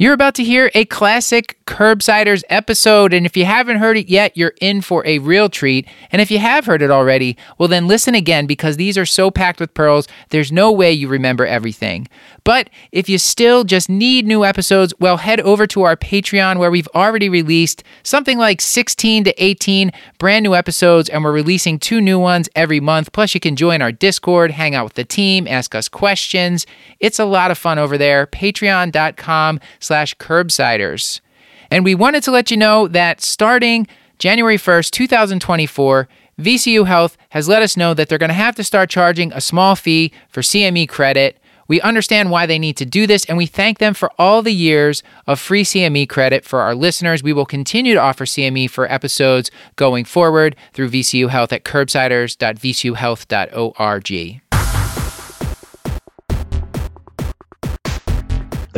You're about to hear a classic Curbsiders episode, and if you haven't heard it yet, you're in for a real treat. And if you have heard it already, well, then listen again because these are so packed with pearls, there's no way you remember everything. But if you still just need new episodes, well, head over to our Patreon where we've already released something like 16 to 18 brand new episodes, and we're releasing two new ones every month. Plus, you can join our Discord, hang out with the team, ask us questions. It's a lot of fun over there. Patreon.com slash curbsiders. And we wanted to let you know that starting January 1st, 2024, VCU Health has let us know that they're going to have to start charging a small fee for CME credit. We understand why they need to do this, and we thank them for all the years of free CME credit for our listeners. We will continue to offer CME for episodes going forward through VCU Health at curbsiders.vcuhealth.org.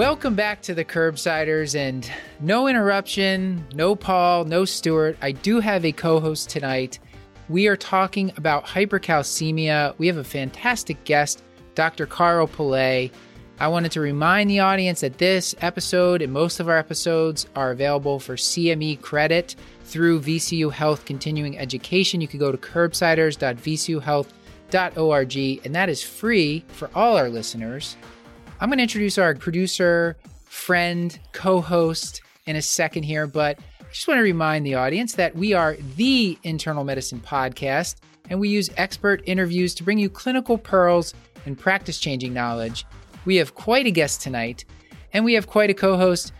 Welcome back to the Curbsiders, and no interruption, no Paul, no Stuart. I do have a co host tonight. We are talking about hypercalcemia. We have a fantastic guest, Dr. Carl Pallais. I wanted to remind the audience that this episode and most of our episodes are available for CME credit through VCU Health Continuing Education. You can go to curbsiders.vcuhealth.org, and that is free for all our listeners. I'm going to introduce our producer, friend, co host in a second here, but I just want to remind the audience that we are the internal medicine podcast, and we use expert interviews to bring you clinical pearls and practice changing knowledge. We have quite a guest tonight, and we have quite a co host.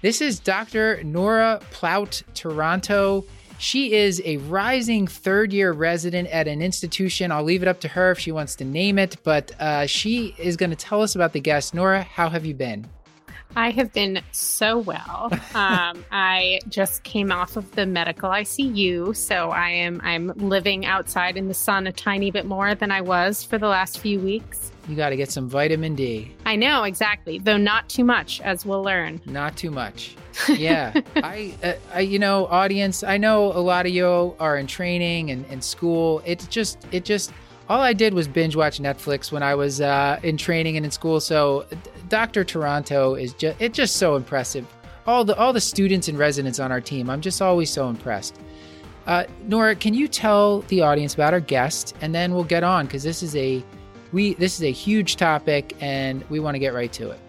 This is Dr. Nora Plout Taranto. She is a rising third year resident at an institution. I'll leave it up to her if she wants to name it, but uh, she is going to tell us about the guest. Nora, how have you been? I have been so well. Um, I just came off of the medical ICU, so I am I'm living outside in the sun a tiny bit more than I was for the last few weeks. You got to get some vitamin D. I know exactly, though not too much, as we'll learn. Not too much. Yeah, I, uh, I, you know, audience. I know a lot of you are in training and, and school. It's just, it just. All I did was binge watch Netflix when I was uh, in training and in school. So Dr. Taranto is just it's just so impressive. All the all the students and residents on our team, I'm just always so impressed. Uh, Nora, can you tell the audience about our guest, and then we'll get on because this is a we this is a huge topic, and we want to get right to it.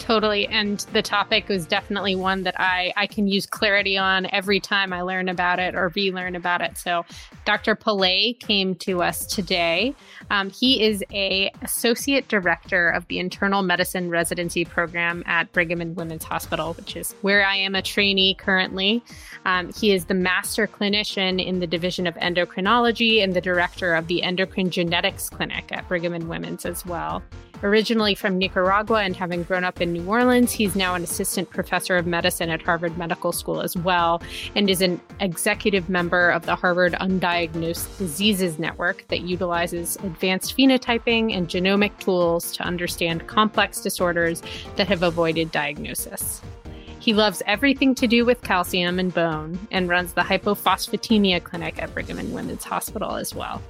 Totally. And the topic was definitely one that I, I can use clarity on every time I learn about it or relearn about it. So Dr. Pallais came to us today. Um, he is a associate director of the internal medicine residency program at Brigham and Women's Hospital, which is where I am a trainee currently. Um, he is the master clinician in the division of endocrinology and the director of the endocrine genetics clinic at Brigham and Women's as well. Originally from Nicaragua and having grown up in New Orleans, he's now an assistant professor of medicine at Harvard Medical School as well, and is an executive member of the Harvard Undiagnosed Diseases Network that utilizes advanced phenotyping and genomic tools to understand complex disorders that have avoided diagnosis. He loves everything to do with calcium and bone and runs the hypophosphatemia clinic at Brigham and Women's Hospital as well.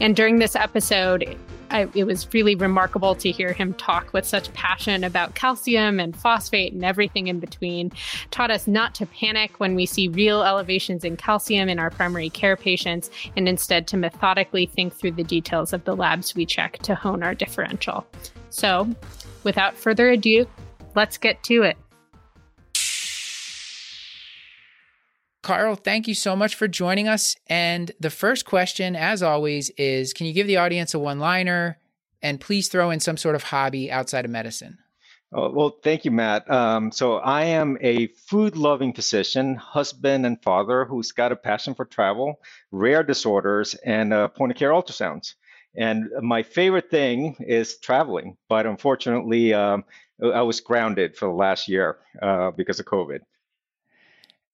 And during this episode, I, it was really remarkable to hear him talk with such passion about calcium and phosphate and everything in between. Taught us not to panic when we see real elevations in calcium in our primary care patients, and instead to methodically think through the details of the labs we check to hone our differential. So, without further ado, let's get to it. Carl, thank you so much for joining us. And the first question, as always, is can you give the audience a one liner and please throw in some sort of hobby outside of medicine? Oh, well, thank you, Matt. Um, so, I am a food loving physician, husband, and father who's got a passion for travel, rare disorders, and uh, point of care ultrasounds. And my favorite thing is traveling, but unfortunately, um, I was grounded for the last year uh, because of COVID.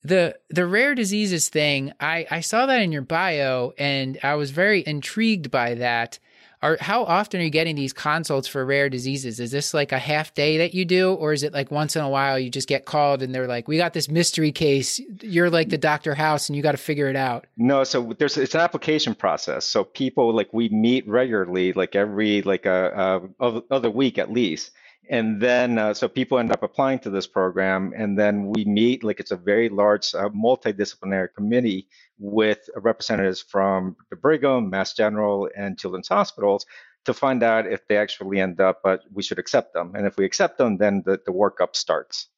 The the rare diseases thing, I I saw that in your bio, and I was very intrigued by that. Are how often are you getting these consults for rare diseases? Is this like a half day that you do, or is it like once in a while you just get called and they're like, "We got this mystery case. You're like the Doctor House, and you got to figure it out." No, so there's it's an application process. So people like we meet regularly, like every like a, a other week at least, and then uh, so people end up applying to this program and then we meet like it's a very large uh, multidisciplinary committee with representatives from the brigham mass general and children's hospitals to find out if they actually end up but we should accept them and if we accept them then the, the workup starts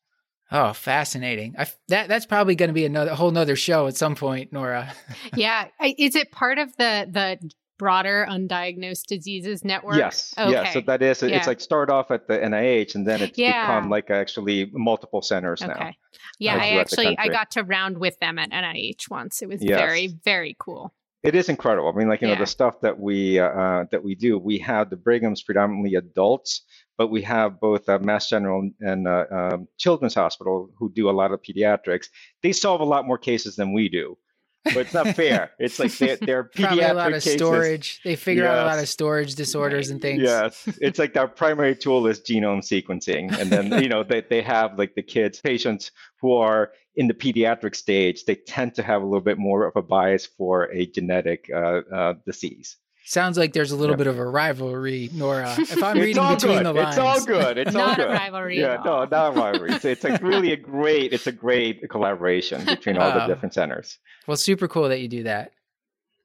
Oh, fascinating! I, that that's probably going to be another whole nother show at some point, Nora. yeah, is it part of the the broader undiagnosed diseases network? Yes. Okay. Yeah. So that is, yeah. it's like start off at the NIH and then it's yeah. become like actually multiple centers okay. now. Yeah. I actually, I got to round with them at NIH once. It was yes. very, very cool. It is incredible. I mean, like, you yeah. know, the stuff that we, uh, uh, that we do, we have the Brigham's predominantly adults, but we have both uh, Mass General and uh, um, Children's Hospital who do a lot of pediatrics. They solve a lot more cases than we do but it's not fair. It's like they're, they're Probably a lot of cases. storage. They figure yes. out a lot of storage disorders and things. Yes, it's like their primary tool is genome sequencing, and then you know they they have like the kids patients who are in the pediatric stage. They tend to have a little bit more of a bias for a genetic uh, uh, disease. Sounds like there's a little yep. bit of a rivalry, Nora. If I'm reading between good. the lines, it's all good. It's not all good. a rivalry. Yeah, no, not a rivalry. It's, it's like really a great. It's a great collaboration between all the different centers. Well, super cool that you do that.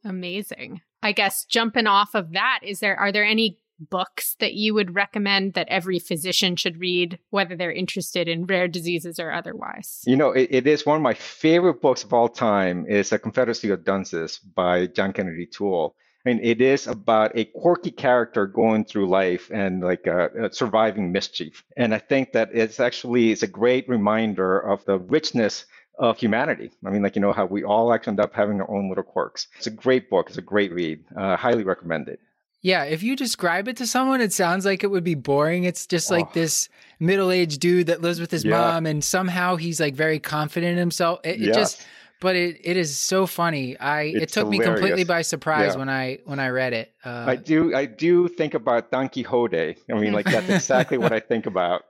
Amazing. I guess jumping off of that, is there are there any books that you would recommend that every physician should read, whether they're interested in rare diseases or otherwise? You know, it, it is one of my favorite books of all time. is A Confederacy of Dunces by John Kennedy Toole. I mean, it is about a quirky character going through life and like uh, uh, surviving mischief. And I think that it's actually it's a great reminder of the richness of humanity. I mean, like you know how we all actually end up having our own little quirks. It's a great book. It's a great read. Uh, highly recommend it. Yeah, if you describe it to someone, it sounds like it would be boring. It's just like oh. this middle-aged dude that lives with his yeah. mom, and somehow he's like very confident in himself. It, it just but it, it is so funny. I it's it took hilarious. me completely by surprise yeah. when I when I read it. Uh, I do I do think about Don Quixote. I mean, like that's exactly what I think about.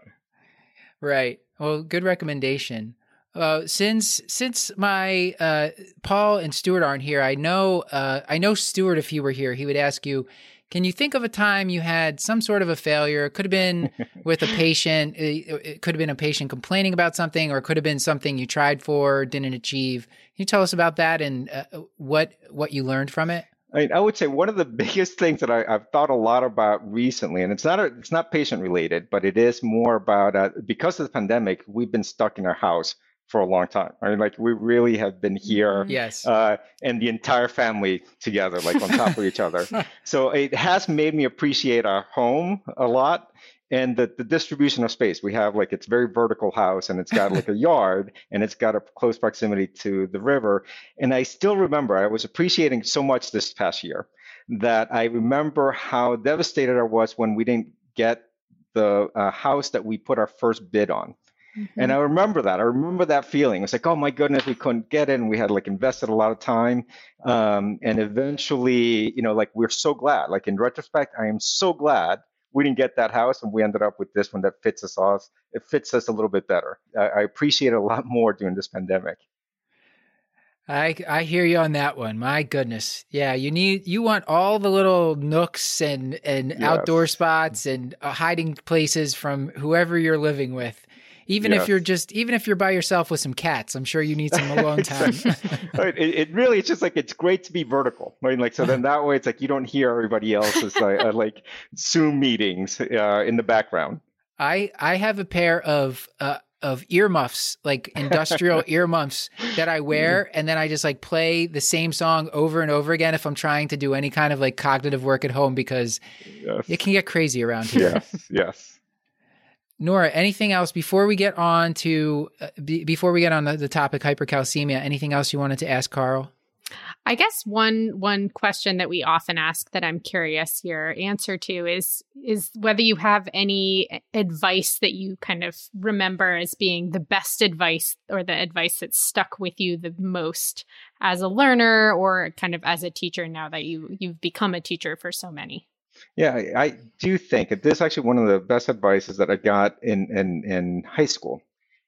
Right. Well, good recommendation. Uh, since since my uh, Paul and Stuart aren't here, I know uh, I know Stuart. If he were here, he would ask you, can you think of a time you had some sort of a failure? It could have been with a patient. It could have been a patient complaining about something, or it could have been something you tried for, didn't achieve. Can you tell us about that and uh, what what you learned from it? I mean, I would say one of the biggest things that I, have thought a lot about recently, and it's not a, it's not patient related, but it is more about uh, because of the pandemic, we've been stuck in our house for a long time. I mean, like we really have been here, mm-hmm. yes, uh, and the entire family together, like on top of each other. So it has made me appreciate our home a lot, and the, the distribution of space. We have like it's very vertical house, and it's got like a yard, and it's got a close proximity to the river. And I still remember I was appreciating so much this past year that I remember how devastated I was when we didn't get the uh, house that we put our first bid on. Mm-hmm. And I remember that. I remember that feeling. It's like, oh my goodness, we couldn't get it, and we had like invested a lot of time. Um, and eventually, you know, like we're so glad. Like in retrospect, I am so glad we didn't get that house, and we ended up with this one that fits us off. It fits us a little bit better. I, I appreciate it a lot more during this pandemic. I I hear you on that one. My goodness, yeah. You need you want all the little nooks and and yes. outdoor spots and uh, hiding places from whoever you're living with. Even yes. if you're just, even if you're by yourself with some cats, I'm sure you need some alone time. it, it, really, it's just like it's great to be vertical. I mean, like so then that way it's like you don't hear everybody else's uh, uh, like Zoom meetings uh, in the background. I I have a pair of uh, of earmuffs, like industrial earmuffs that I wear. And then I just like play the same song over and over again if I'm trying to do any kind of like cognitive work at home because yes. it can get crazy around here. Yes, yes. Nora, anything else before we get on to uh, b- before we get on the, the, topic hypercalcemia? Anything else you wanted to ask Carl? I guess one one question that we often ask that I'm curious your answer to is is whether you have any advice that you kind of remember as being the best advice or the advice that stuck with you the most as a learner or kind of as a teacher now that you you've become a teacher for so many. Yeah, I, do think this is actually one of the best advices that I got in, in in high school,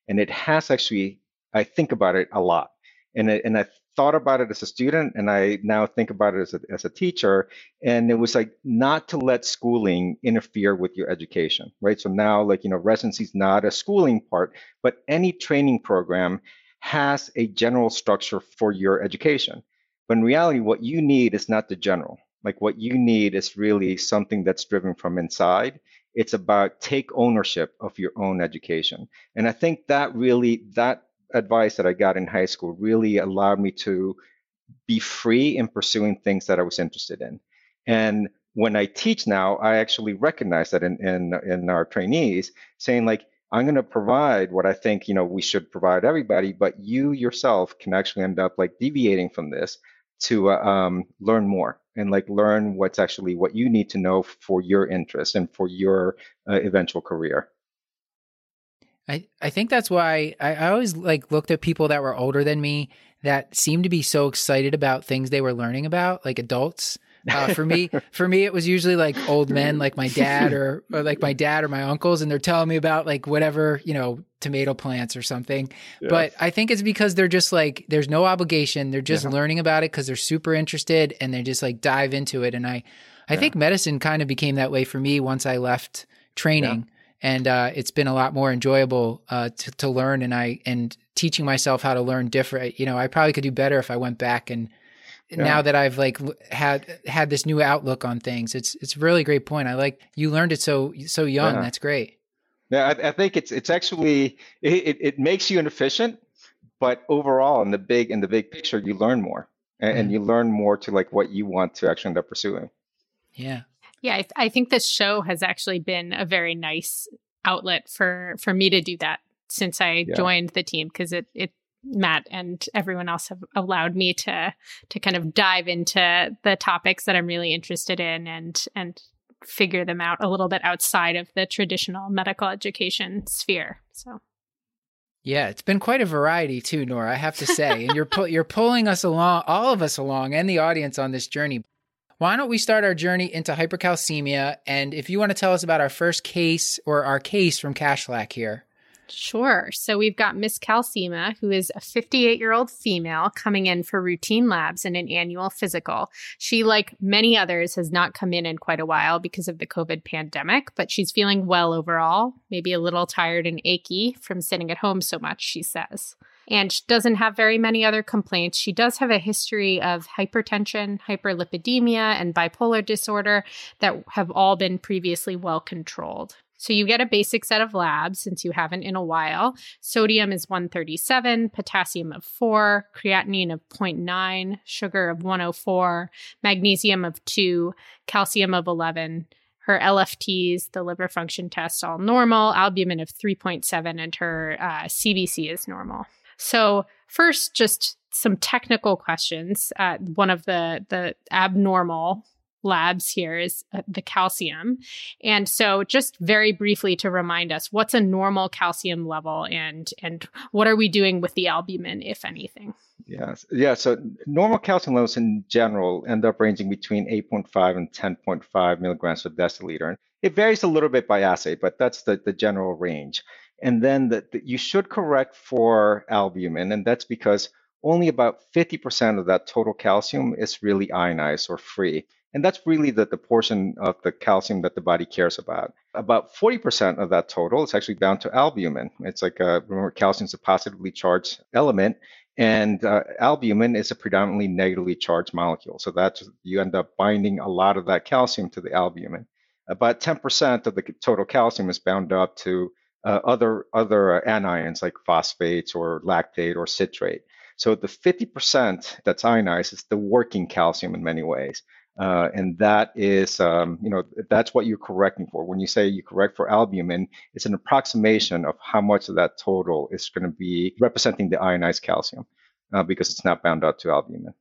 and it has actually I think about it a lot, and it, and I thought about it as a student and I now think about it as a, as a teacher. And it was like not to let schooling interfere with your education, right? So now, like, you know, residency is not a schooling part, but any training program has a general structure for your education. But in reality, what you need is not the general. Like, what you need is really something that's driven from inside. It's about take ownership of your own education. And I think that really, that advice that I got in high school really allowed me to be free in pursuing things that I was interested in. And when I teach now, I actually recognize that in in, in our trainees, saying like, I'm going to provide what I think you know we should provide everybody, but you yourself can actually end up like deviating from this to uh, um, learn more and like learn what's actually what you need to know for your interest and for your uh, eventual career. I, I think that's why I, I always like looked at people that were older than me that seemed to be so excited about things they were learning about, like adults. Uh, for me, for me, it was usually like old men, like my dad or, or like my dad or my uncles, and they're telling me about like whatever you know, tomato plants or something. Yes. But I think it's because they're just like there's no obligation; they're just yeah. learning about it because they're super interested and they just like dive into it. And I, I yeah. think medicine kind of became that way for me once I left training. Yeah and uh, it's been a lot more enjoyable uh, to, to learn and I and teaching myself how to learn different. You know, I probably could do better if I went back and yeah. now that I've like had had this new outlook on things. It's it's a really great point. I like you learned it so so young. Yeah. That's great. Yeah, I, I, think it's it's actually it, it makes you inefficient, but overall in the big in the big picture, you learn more and, mm and you learn more to like what you want to actually end up pursuing. Yeah. Yeah, I, th- I think this show has actually been a very nice outlet for for me to do that since I yeah. joined the team because it it Matt and everyone else have allowed me to to kind of dive into the topics that I'm really interested in and and figure them out a little bit outside of the traditional medical education sphere. So yeah, it's been quite a variety too, Nora. I have to say, and you're pu- you're pulling us along, all of us along, and the audience on this journey why don't we start our journey into hypercalcemia? And if you want to tell us about our first case or our case from Kashlak here. Sure. So we've got Miss Calcema, who is a 58 year old female coming in for routine labs and an annual physical. She, like many others, has not come in in quite a while because of the COVID pandemic, but she's feeling well overall, maybe a little tired and achy from sitting at home so much, she says and she doesn't have very many other complaints. She does have a history of hypertension, hyperlipidemia, and bipolar disorder that have all been previously well controlled. So you get a basic set of labs since you haven't in a while. Sodium is 137, potassium of 4, creatinine of 0.9, sugar of 104, magnesium of 2, calcium of 11, her LFTs, the liver function test, all normal, albumin of 3.7, and her uh, CBC is normal. So first, just some technical questions. Uh, one of the the abnormal labs here is uh, the calcium. And so just very briefly to remind us what's a normal calcium level and and what are we doing with the albumin if anything? Yes. Yeah, so normal calcium levels in general end up ranging between 8.5 and 10.5 milligrams per deciliter. And it varies a little bit by assay, but that's the, the general range. And then the, the, you should correct for albumin, and that's because only about 50% of that total calcium is really ionized or free. And that's really the, the portion of the calcium that the body cares about. About 40% of that total is actually bound to albumin. It's like, a, remember, calcium is a positively charged element, and uh, albumin is a predominantly negatively charged molecule. So that's you end up binding a lot of that calcium to the albumin. About 10% of the total calcium is bound up to uh, other other uh, anions like phosphates or lactate or citrate. So the 50% that's ionized is the working calcium in many ways. Uh, and that is, um, you know, that's what you're correcting for. When you say you correct for albumin, it's an approximation of how much of that total is going to be representing the ionized calcium uh, because it's not bound out to albumin.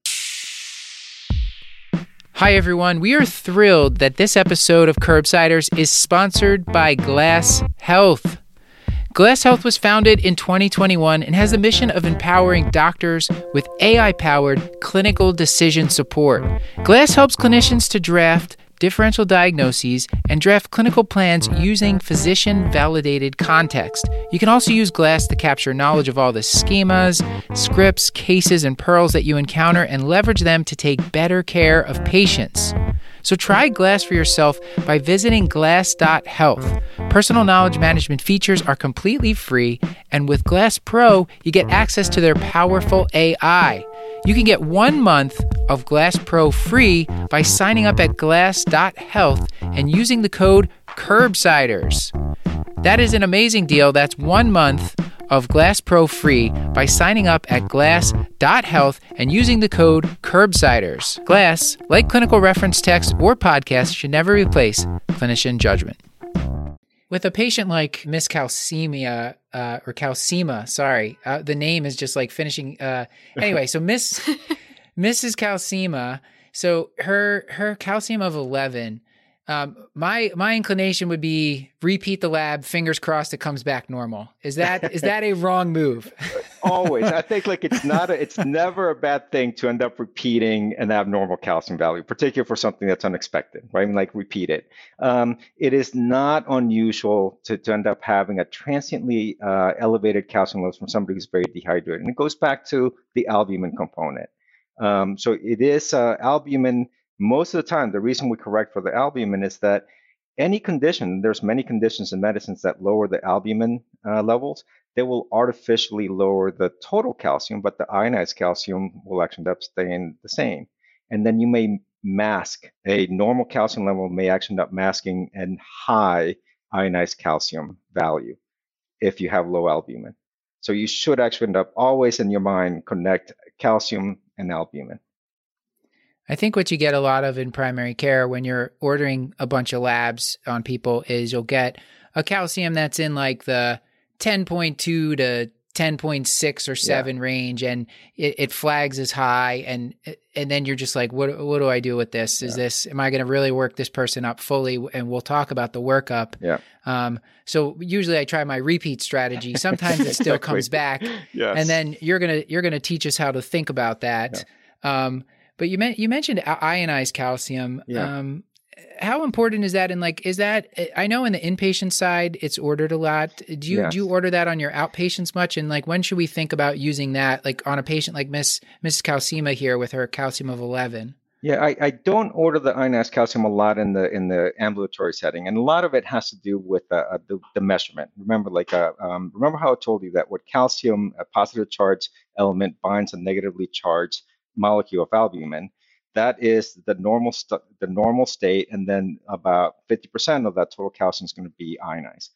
Hi, everyone. We are thrilled that this episode of Curbsiders is sponsored by Glass Health. Glass Health was founded in 2021 and has the mission of empowering doctors with AI powered clinical decision support. Glass helps clinicians to draft differential diagnoses, and draft clinical plans mm-hmm. using physician validated context. You can also use Glass to capture knowledge of all the schemas, scripts, cases, and pearls that you encounter and leverage them to take better care of patients. So try Glass for yourself by visiting glass.health. Personal knowledge management features are completely free, and with Glass Pro, you get access to their powerful AI. You can get one month of Glass Pro free by signing up at glass.health and using the code CURBSIDERS. That is an amazing deal. That's one month of Glass Pro free by signing up at glass.health and using the code CURBSIDERS. Glass, like clinical reference text or podcast, should never replace clinician judgment. With a patient like Miss Calcemia, uh, or Calcema, sorry, uh, the name is just like finishing. Uh, anyway, so Miss Mrs. Calcema, so her her calcium of eleven. Um, my my inclination would be repeat the lab. Fingers crossed, it comes back normal. Is that is that a wrong move? Always, I think like it's not a, it's never a bad thing to end up repeating an abnormal calcium value, particularly for something that's unexpected, right? I mean, like repeat it. Um, it is not unusual to, to end up having a transiently uh, elevated calcium levels from somebody who's very dehydrated, and it goes back to the albumin component. Um, so it is uh, albumin most of the time, the reason we correct for the albumin is that any condition, there's many conditions in medicines that lower the albumin uh, levels, they will artificially lower the total calcium, but the ionized calcium will actually end up staying the same. And then you may mask a normal calcium level may actually end up masking a high ionized calcium value if you have low albumin. So you should actually end up always in your mind connect calcium and albumin. I think what you get a lot of in primary care when you're ordering a bunch of labs on people is you'll get a calcium that's in like the 10.2 to 10.6 or 7 yeah. range and it, it, flags as high and and then you're just like what what do I do with this is yeah. this am I going to really work this person up fully and we'll talk about the workup yeah um so usually I try my repeat strategy sometimes it still exactly. comes back yes. and then you're going to you're going to teach us how to think about that yeah. um but you, meant you mentioned ionized calcium. Yeah. Um, how important is that? And like, is that I know in the inpatient side it's ordered a lot. Do you yes. do you order that on your outpatients much? And like, when should we think about using that? Like on a patient like Miss Mrs. Calcema here with her calcium of eleven. Yeah, I, I don't order the ionized calcium a lot in the in the ambulatory setting, and a lot of it has to do with uh, uh the, the measurement. Remember, like uh, um, remember how I told you that what calcium, a positive charge element binds a negatively charged molecule of albumin. That is the normal st- the normal state, and then about 50% of that total calcium is going to be ionized.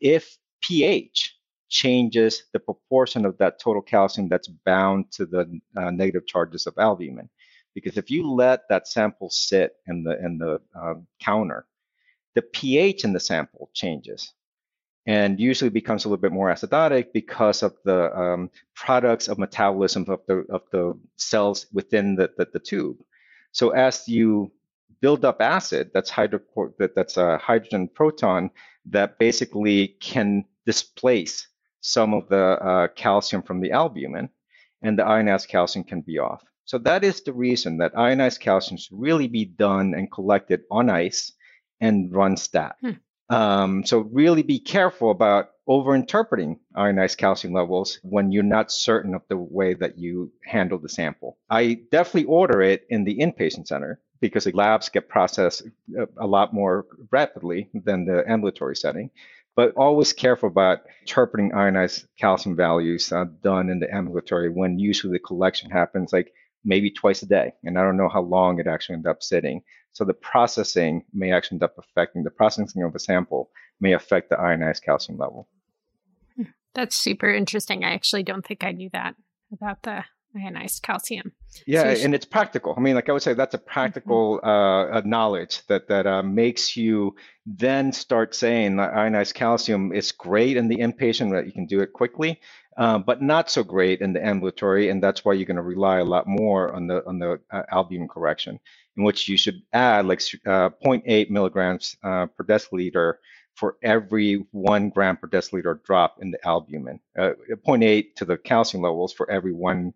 If pH changes the proportion of that total calcium that's bound to the uh, negative charges of albumin, because if you let that sample sit in the in the uh, counter, the pH in the sample changes and usually becomes a little bit more acidotic because of the um, products of metabolism of the of the cells within the, the, the, tube. So as you build up acid, that's hydro that, that's a hydrogen proton that basically can displace some of the uh, calcium from the albumin, and the ionized calcium can be off. So that is the reason that ionized calcium should really be done and collected on ice and run stat. Hmm. Um, so really be careful about overinterpreting ionized calcium levels when you're not certain of the way that you handle the sample. I definitely order it in the inpatient center because the labs get processed a lot more rapidly than the ambulatory setting. But always careful about interpreting ionized calcium values uh, done in the ambulatory when usually the collection happens like maybe twice a day. And I don't know how long it actually ends up sitting. So the processing may actually end up affecting the processing of a sample may affect the ionized calcium level. That's super interesting. I actually don't think I knew that about the ionized calcium. Yeah, so and it's practical. I mean, like I would say, that's a practical mm-hmm. uh, knowledge that that uh, makes you then start saying that ionized calcium is great in the inpatient that you can do it quickly. Uh, but not so great in the ambulatory, and that's why you're going to rely a lot more on the on the uh, albumin correction, in which you should add like uh, 0.8 milligrams uh, per deciliter for every one gram per deciliter drop in the albumin, uh, 0.8 to the calcium levels for every one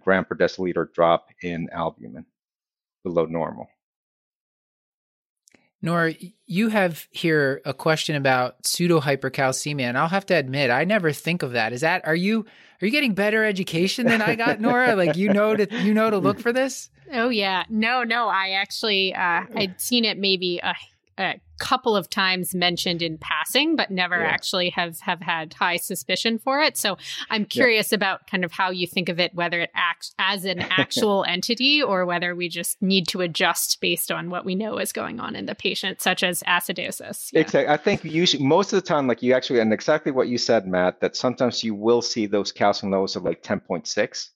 gram per deciliter drop in albumin below normal. Nora, you have here a question about pseudo hypercalcemia, and I'll have to admit, I never think of that. Is that are you are you getting better education than I got, Nora? like you know to you know to look for this? Oh yeah, no, no. I actually uh, I'd seen it maybe a a couple of times mentioned in passing, but never yeah. actually have have had high suspicion for it. So I'm curious yeah. about kind of how you think of it, whether it acts as an actual entity or whether we just need to adjust based on what we know is going on in the patient, such as acidosis. Yeah. Exactly. I think usually most of the time, like you actually, and exactly what you said, Matt, that sometimes you will see those calcium levels of like 10.6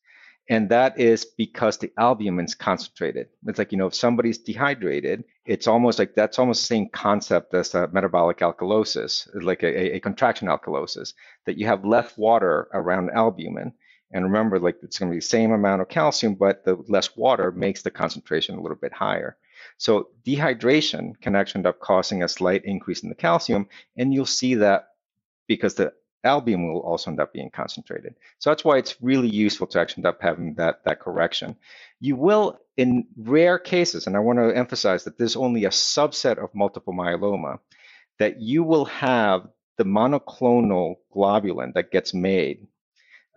and that is because the albumin's concentrated. It's like, you know, if somebody's dehydrated, it's almost like that's almost the same concept as a metabolic alkalosis, like a, a contraction alkalosis, that you have less water around albumin. And remember, like it's going to be the same amount of calcium, but the less water makes the concentration a little bit higher. So dehydration can actually end up causing a slight increase in the calcium, and you'll see that because the albumin will also end up being concentrated. So that's why it's really useful to actually end up having that, that correction. You will, in rare cases, and I want to emphasize that there's only a subset of multiple myeloma, that you will have the monoclonal globulin that gets made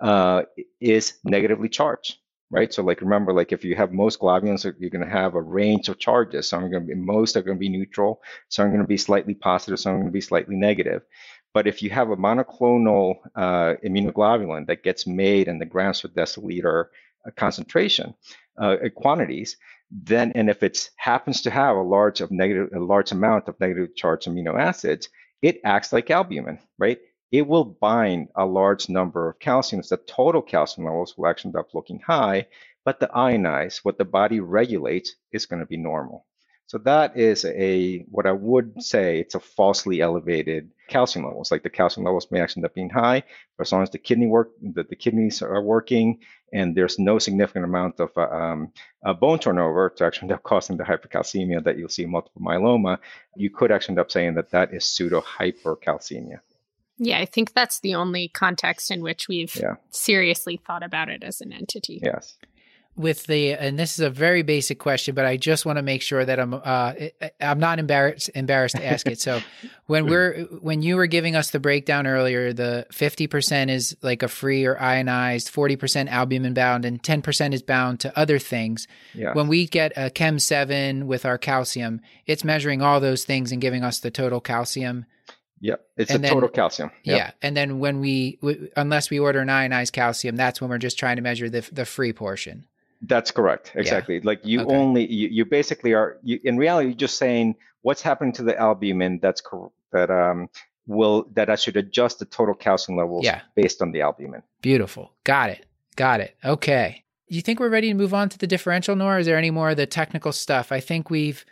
uh, is negatively charged right? So like remember, like if you have most globulins, you're going to have a range of charges. Some are going to be most are going to be neutral, some are going to be slightly positive, some are going to be slightly negative. But if you have a monoclonal uh, immunoglobulin that gets made in the grams per deciliter uh, concentration uh, quantities, then and if it happens to have a large of negative a large amount of negative charged amino acids, it acts like albumin, right? It will bind a large number of calciums. The total calcium levels will actually end up looking high, but the ionized, what the body regulates, is going to be normal. So that is a what I would say it's a falsely elevated calcium levels. Like the calcium levels may actually end up being high, but as long as the kidney work, the, the kidneys are working, and there's no significant amount of uh, um, uh, bone turnover to actually end up causing the hypercalcemia that you'll see in multiple myeloma, you could actually end up saying that that is pseudo hypercalcemia. Yeah, I think that's the only context in which we've yeah. seriously thought about it as an entity. Yes with the and this is a very basic question but i just want to make sure that i'm uh i'm not embarrassed embarrassed to ask it so when we're when you were giving us the breakdown earlier the 50% is like a free or ionized 40% albumin bound and 10% is bound to other things yeah. when we get a chem 7 with our calcium it's measuring all those things and giving us the total calcium yeah, it's and a then, total calcium. Yep. Yeah, and then when we, we, unless we order an ionized calcium, that's when we're just trying to measure the the free portion. That's correct. Exactly. Yeah. Like you okay. only you, you basically are you, in reality you're just saying what's happening to the albumin that's cor- that um will that I should adjust the total calcium levels yeah. based on the albumin. Beautiful. Got it. Got it. Okay. You think we're ready to move on to the differential, nor is there any more of the technical stuff? I think we've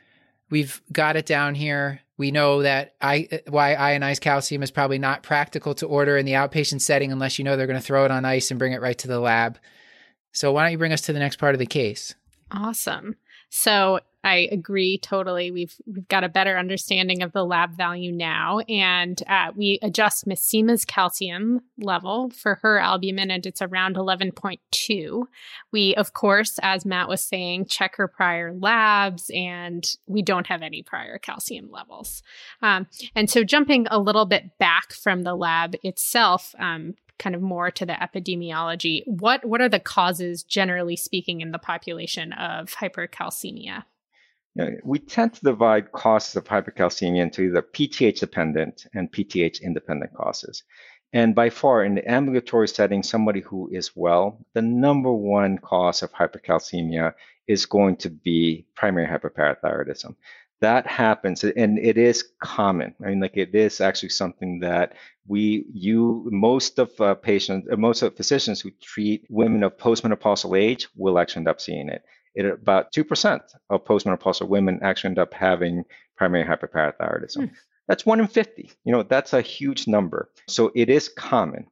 we've got it down here. We know that I, why ionized calcium is probably not practical to order in the outpatient setting unless you know they're going to throw it on ice and bring it right to the lab. So why don't you bring us to the next part of the case? Awesome. So I agree totally. We've we've got a better understanding of the lab value now, and uh, we adjust Miss Seema's calcium level for her albumin, and it's around eleven point two. We, of course, as Matt was saying, check her prior labs, and we don't have any prior calcium levels. Um, and so, jumping a little bit back from the lab itself, um, kind of more to the epidemiology, what what are the causes, generally speaking, in the population of hypercalcemia? We tend to divide causes of hypercalcemia into either PTH dependent and PTH independent causes. And by far, in the ambulatory setting, somebody who is well, the number one cause of hypercalcemia is going to be primary hyperparathyroidism that happens and it is common i mean like it is actually something that we you most of uh, patients uh, most of physicians who treat women of postmenopausal age will actually end up seeing it it about 2% of postmenopausal women actually end up having primary hyperparathyroidism mm. that's 1 in 50 you know that's a huge number so it is common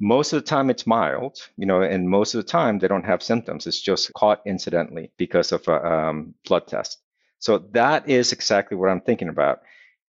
Most of the time it's mild, you know, and most of the time they don't have symptoms. It's just caught incidentally because of a um, blood test. So that is exactly what I'm thinking about.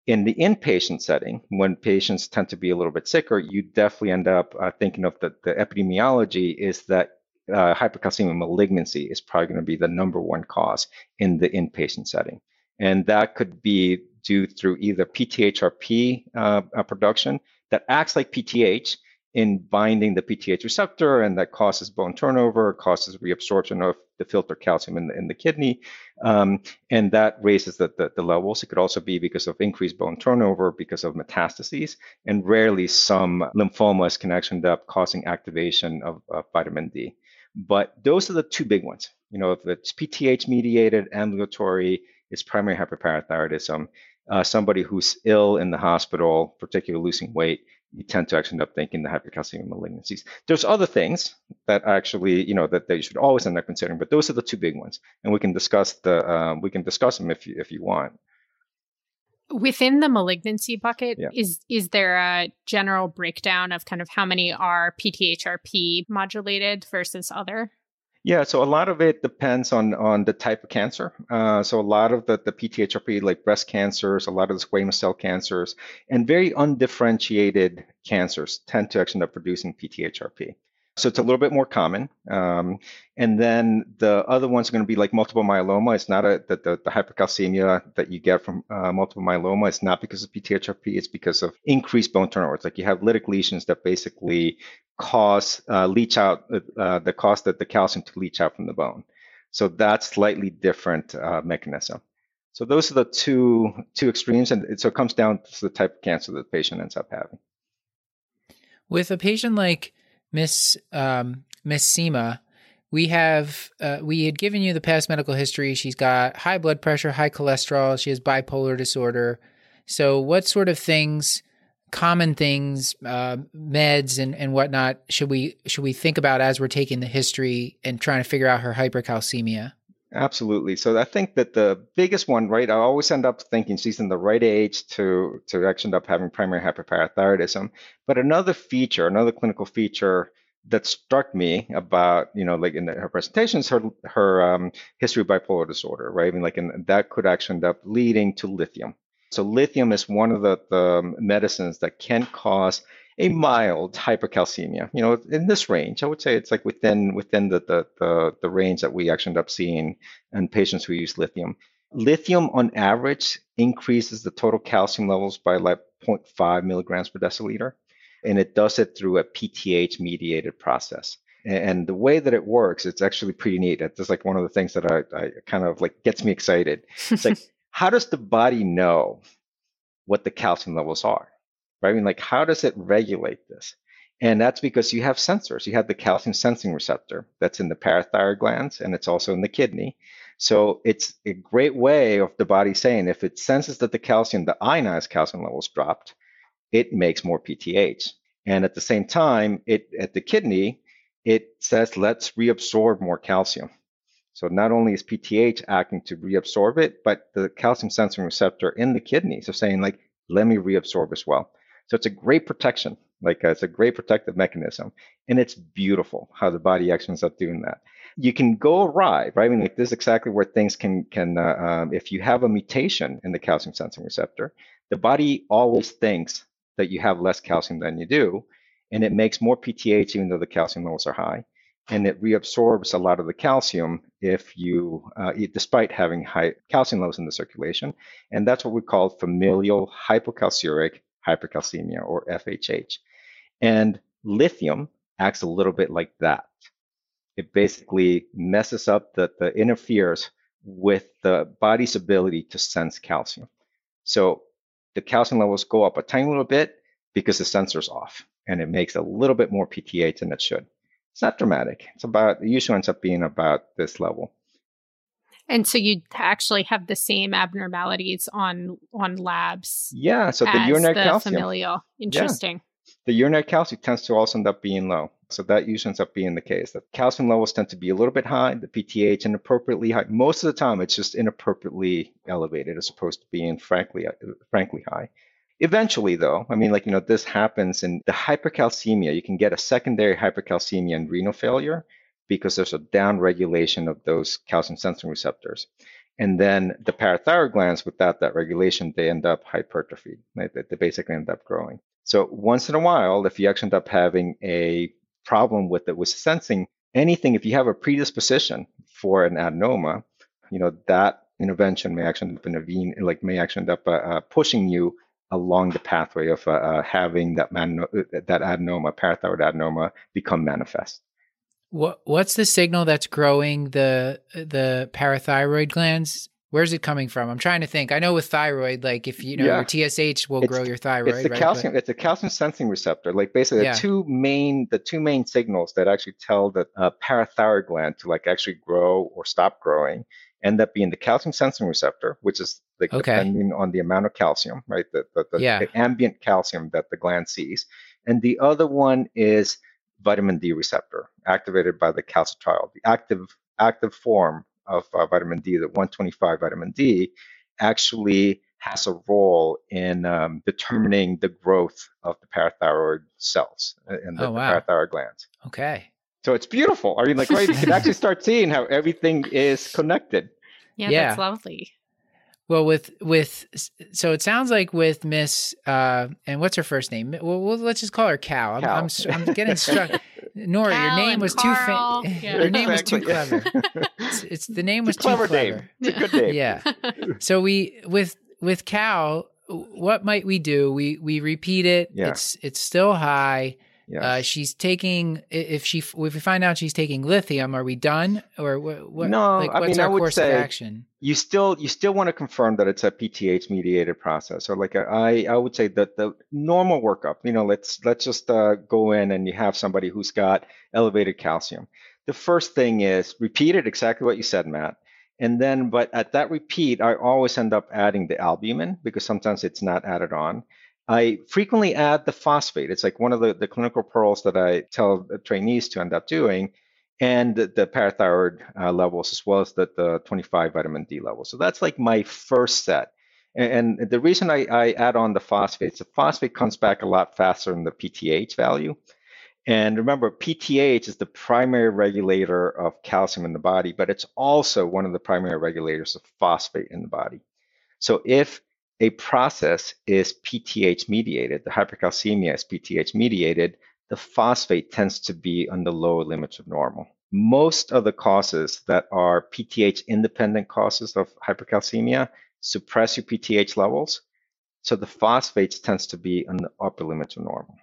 In the inpatient setting, when patients tend to be a little bit sicker, you definitely end up uh, thinking of the, the epidemiology is that uh, hypercalcemia malignancy is probably going to be the number one cause in the inpatient setting. And that could be due through either PTHRP uh, uh, production that acts like PTH in binding the PTH receptor, and that causes bone turnover, causes reabsorption of the filter calcium in the, in the kidney, um, and that raises the, the, the, levels. It could also be because of increased bone turnover, because of metastases, and rarely some lymphomas can actually end up causing activation of, of vitamin D. But those are the two big ones. You know, if it's PTH mediated ambulatory, it's primary hyperparathyroidism. Uh, somebody who's ill in the hospital, particularly losing weight, you tend to actually end up thinking the hypercalcemia malignancies. There's other things that actually, you know, that, that you should always end up considering, but those are the two big ones, and we can discuss the uh, we can discuss them if you if you want. Within the malignancy bucket, yeah. is is there a general breakdown of kind of how many are PTHRP modulated versus other? Yeah, so a lot of it depends on on the type of cancer. Uh, so a lot of the, the PTHRP, like breast cancers, a lot of the squamous cell cancers, and very undifferentiated cancers tend to actually end up producing PTHRP. So it's a little bit more common. Um, and then the other ones are going to be like multiple myeloma. It's not a, the, the, the hypercalcemia that you get from uh, multiple myeloma. It's not because of PTHRP. It's because of increased bone turnover. It's like you have lytic lesions that basically cause uh, leach out uh, the cause that the calcium to leach out from the bone. So that's slightly different uh, mechanism. So those are the two two extremes, and it, so it comes down to the type of cancer that the patient ends up having. With a patient like Miss um, Miss Seema, we have uh, we had given you the past medical history. She's got high blood pressure, high cholesterol. She has bipolar disorder. So, what sort of things, common things, uh, meds and and whatnot, should we should we think about as we're taking the history and trying to figure out her hypercalcemia? Absolutely. So I think that the biggest one, right? I always end up thinking she's in the right age to to actually end up having primary hyperparathyroidism. But another feature, another clinical feature that struck me about, you know, like in her presentations, her her um, history of bipolar disorder, right? I mean, like, and that could actually end up leading to lithium. So lithium is one of the, the medicines that can cause a mild hypercalcemia. You know, in this range, I would say it's like within within the the the, the range that we actually end up seeing in patients who use lithium. Lithium, on average, increases the total calcium levels by like 0.5 milligrams per deciliter, and it does it through a PTH mediated process. And the way that it works, it's actually pretty neat. It's like one of the things that I, I kind of like gets me excited. It's like, how does the body know what the calcium levels are? Right? I mean, like, how does it regulate this? And that's because you have sensors. You have the calcium sensing receptor that's in the parathyroid glands and it's also in the kidney. So it's a great way of the body saying if it senses that the calcium, the ionized calcium levels dropped, it makes more PTH. And at the same time, it at the kidney, it says let's reabsorb more calcium. So not only is PTH acting to reabsorb it, but the calcium sensing receptor in the kidneys are saying like, let me reabsorb as well. So it's a great protection. Like uh, it's a great protective mechanism, and it's beautiful how the body actually ends up doing that. You can go awry, right? I mean, like this is exactly where things can can. Uh, um, if you have a mutation in the calcium sensing receptor, the body always thinks that you have less calcium than you do, and it makes more PTH even though the calcium levels are high, and it reabsorbs a lot of the calcium if you, uh, despite having high calcium levels in the circulation, and that's what we call familial hypocalciuric hypercalcemia or FHH. And lithium acts a little bit like that. It basically messes up the, the interferes with the body's ability to sense calcium. So the calcium levels go up a tiny little bit because the sensor's off and it makes a little bit more PTH than it should. It's not dramatic. It's about, it usually ends up being about this level. And so you actually have the same abnormalities on on labs. Yeah. So the urinary the calcium. Familial. Interesting. Yeah. The urinary calcium tends to also end up being low. So that usually ends up being the case. The calcium levels tend to be a little bit high, the PTH inappropriately high. Most of the time, it's just inappropriately elevated as opposed to being frankly, uh, frankly high. Eventually, though, I mean, like, you know, this happens in the hypercalcemia. You can get a secondary hypercalcemia and renal failure because there's a downregulation of those calcium sensing receptors. And then the parathyroid glands, without that regulation, they end up hypertrophied. They basically end up growing. So once in a while, if you actually end up having a problem with it with sensing anything, if you have a predisposition for an adenoma, you know that intervention may actually end up intervene, like may actually end up uh, uh, pushing you along the pathway of uh, uh, having that man- that adenoma, parathyroid adenoma, become manifest. What what's the signal that's growing the the parathyroid glands? Where's it coming from? I'm trying to think. I know with thyroid, like if you know yeah. your TSH will it's, grow your thyroid. It's the right? calcium. But, it's a calcium sensing receptor. Like basically, yeah. the two main the two main signals that actually tell the uh, parathyroid gland to like actually grow or stop growing end up being the calcium sensing receptor, which is like okay. depending on the amount of calcium, right? The, the, the, yeah. the ambient calcium that the gland sees. And the other one is vitamin D receptor activated by the calcitriol. The active active form of uh, vitamin D, the 125 vitamin D, actually has a role in um, determining the growth of the parathyroid cells in the, oh, wow. the parathyroid glands. Okay. So it's beautiful. I mean, like, right, you can actually start seeing how everything is connected. Yeah, yeah. that's lovely. Well, with with so it sounds like with Miss uh, and what's her first name? Well, well let's just call her Cal. I'm, Cal. I'm, I'm getting struck. Nora, Cal your name was Carl. too fa- yeah. your name was too clever. it's, it's, the name was too clever. Name. It's a good name. Yeah. So we with with Cal, what might we do? We we repeat it. Yeah. It's it's still high. Yes. Uh, she's taking if she if we find out she's taking lithium, are we done or what? what no, like, I what's mean, our I would course say of action? You still you still want to confirm that it's a PTH mediated process. So like I I would say that the normal workup, you know, let's let's just uh, go in and you have somebody who's got elevated calcium. The first thing is repeat it exactly what you said, Matt. And then, but at that repeat, I always end up adding the albumin because sometimes it's not added on. I frequently add the phosphate. It's like one of the, the clinical pearls that I tell trainees to end up doing, and the, the parathyroid uh, levels as well as the, the 25 vitamin D levels. So that's like my first set. And, and the reason I, I add on the phosphates, the phosphate comes back a lot faster than the PTH value. And remember, PTH is the primary regulator of calcium in the body, but it's also one of the primary regulators of phosphate in the body. So if a process is PTH mediated, the hypercalcemia is PTH mediated, the phosphate tends to be on the lower limits of normal. Most of the causes that are PTH independent causes of hypercalcemia suppress your PTH levels. So the phosphates tends to be on the upper limits of normal.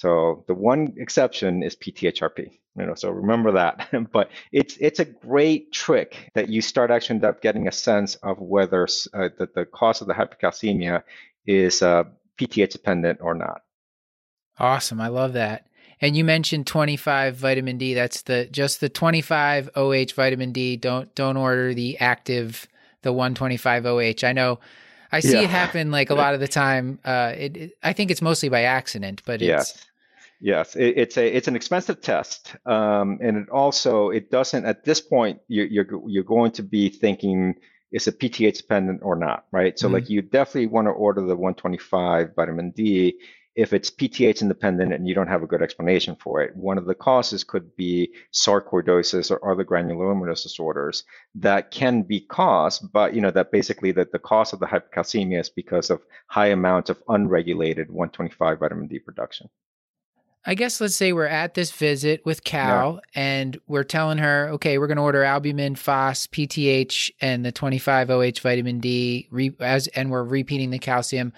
So the one exception is PTHRP. You know, so remember that. but it's it's a great trick that you start actually end up getting a sense of whether uh, the, the cause of the hypercalcemia is uh, PTH dependent or not. Awesome, I love that. And you mentioned 25 vitamin D. That's the just the 25 OH vitamin D. Don't don't order the active the 125 OH. I know I see yeah. it happen like a lot of the time. Uh, it, it, I think it's mostly by accident, but yes. Yes, it, it's a it's an expensive test, um, and it also it doesn't at this point you, you're you're going to be thinking is it PTH dependent or not, right? So mm-hmm. like you definitely want to order the 125 vitamin D if it's PTH independent and you don't have a good explanation for it. One of the causes could be sarcoidosis or other granulomatous disorders that can be caused, but you know that basically that the cause of the hypercalcemia is because of high amounts of unregulated 125 vitamin D production. I guess let's say we're at this visit with Cal yeah. and we're telling her, okay, we're going to order albumin, phos, PTH, and the 25 OH vitamin D, re- as and we're repeating the calcium.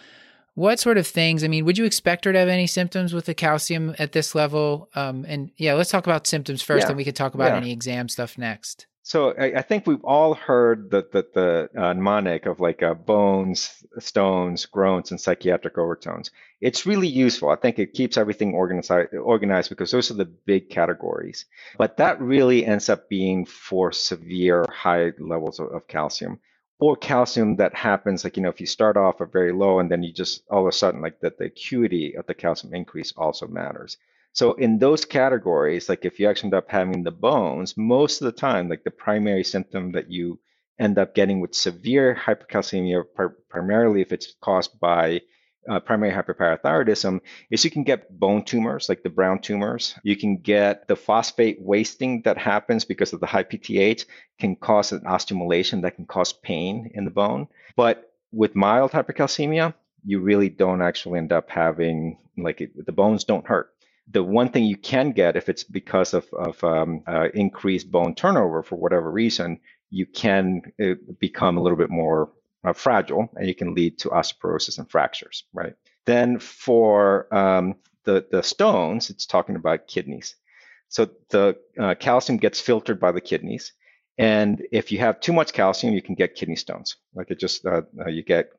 What sort of things? I mean, would you expect her to have any symptoms with the calcium at this level? Um, and yeah, let's talk about symptoms first, yeah. and we can talk about yeah. any exam stuff next. So I, I, think we've all heard the the, the uh, mnemonic of like uh, bones, stones, groans, and psychiatric overtones. It's really useful. I think it keeps everything organized organized because those are the big categories. But that really ends up being for severe high levels of, of calcium or calcium that happens like you know if you start off at very low and then you just all of a sudden like that the acuity of the calcium increase also matters. So in those categories, like if you actually end up having the bones, most of the time, like the primary symptom that you end up getting with severe hypercalcemia, primarily if it's caused by uh, primary hyperparathyroidism is you can get bone tumors like the brown tumors. You can get the phosphate wasting that happens because of the high PTH can cause an osteomalacia that can cause pain in the bone. But with mild hypercalcemia, you really don't actually end up having like it, the bones don't hurt. The one thing you can get if it's because of, of um, uh, increased bone turnover for whatever reason, you can uh, become a little bit more uh, fragile and you can lead to osteoporosis and fractures, right? Then for um, the, the stones, it's talking about kidneys. So the uh, calcium gets filtered by the kidneys. And if you have too much calcium, you can get kidney stones. Like it just, uh, uh you get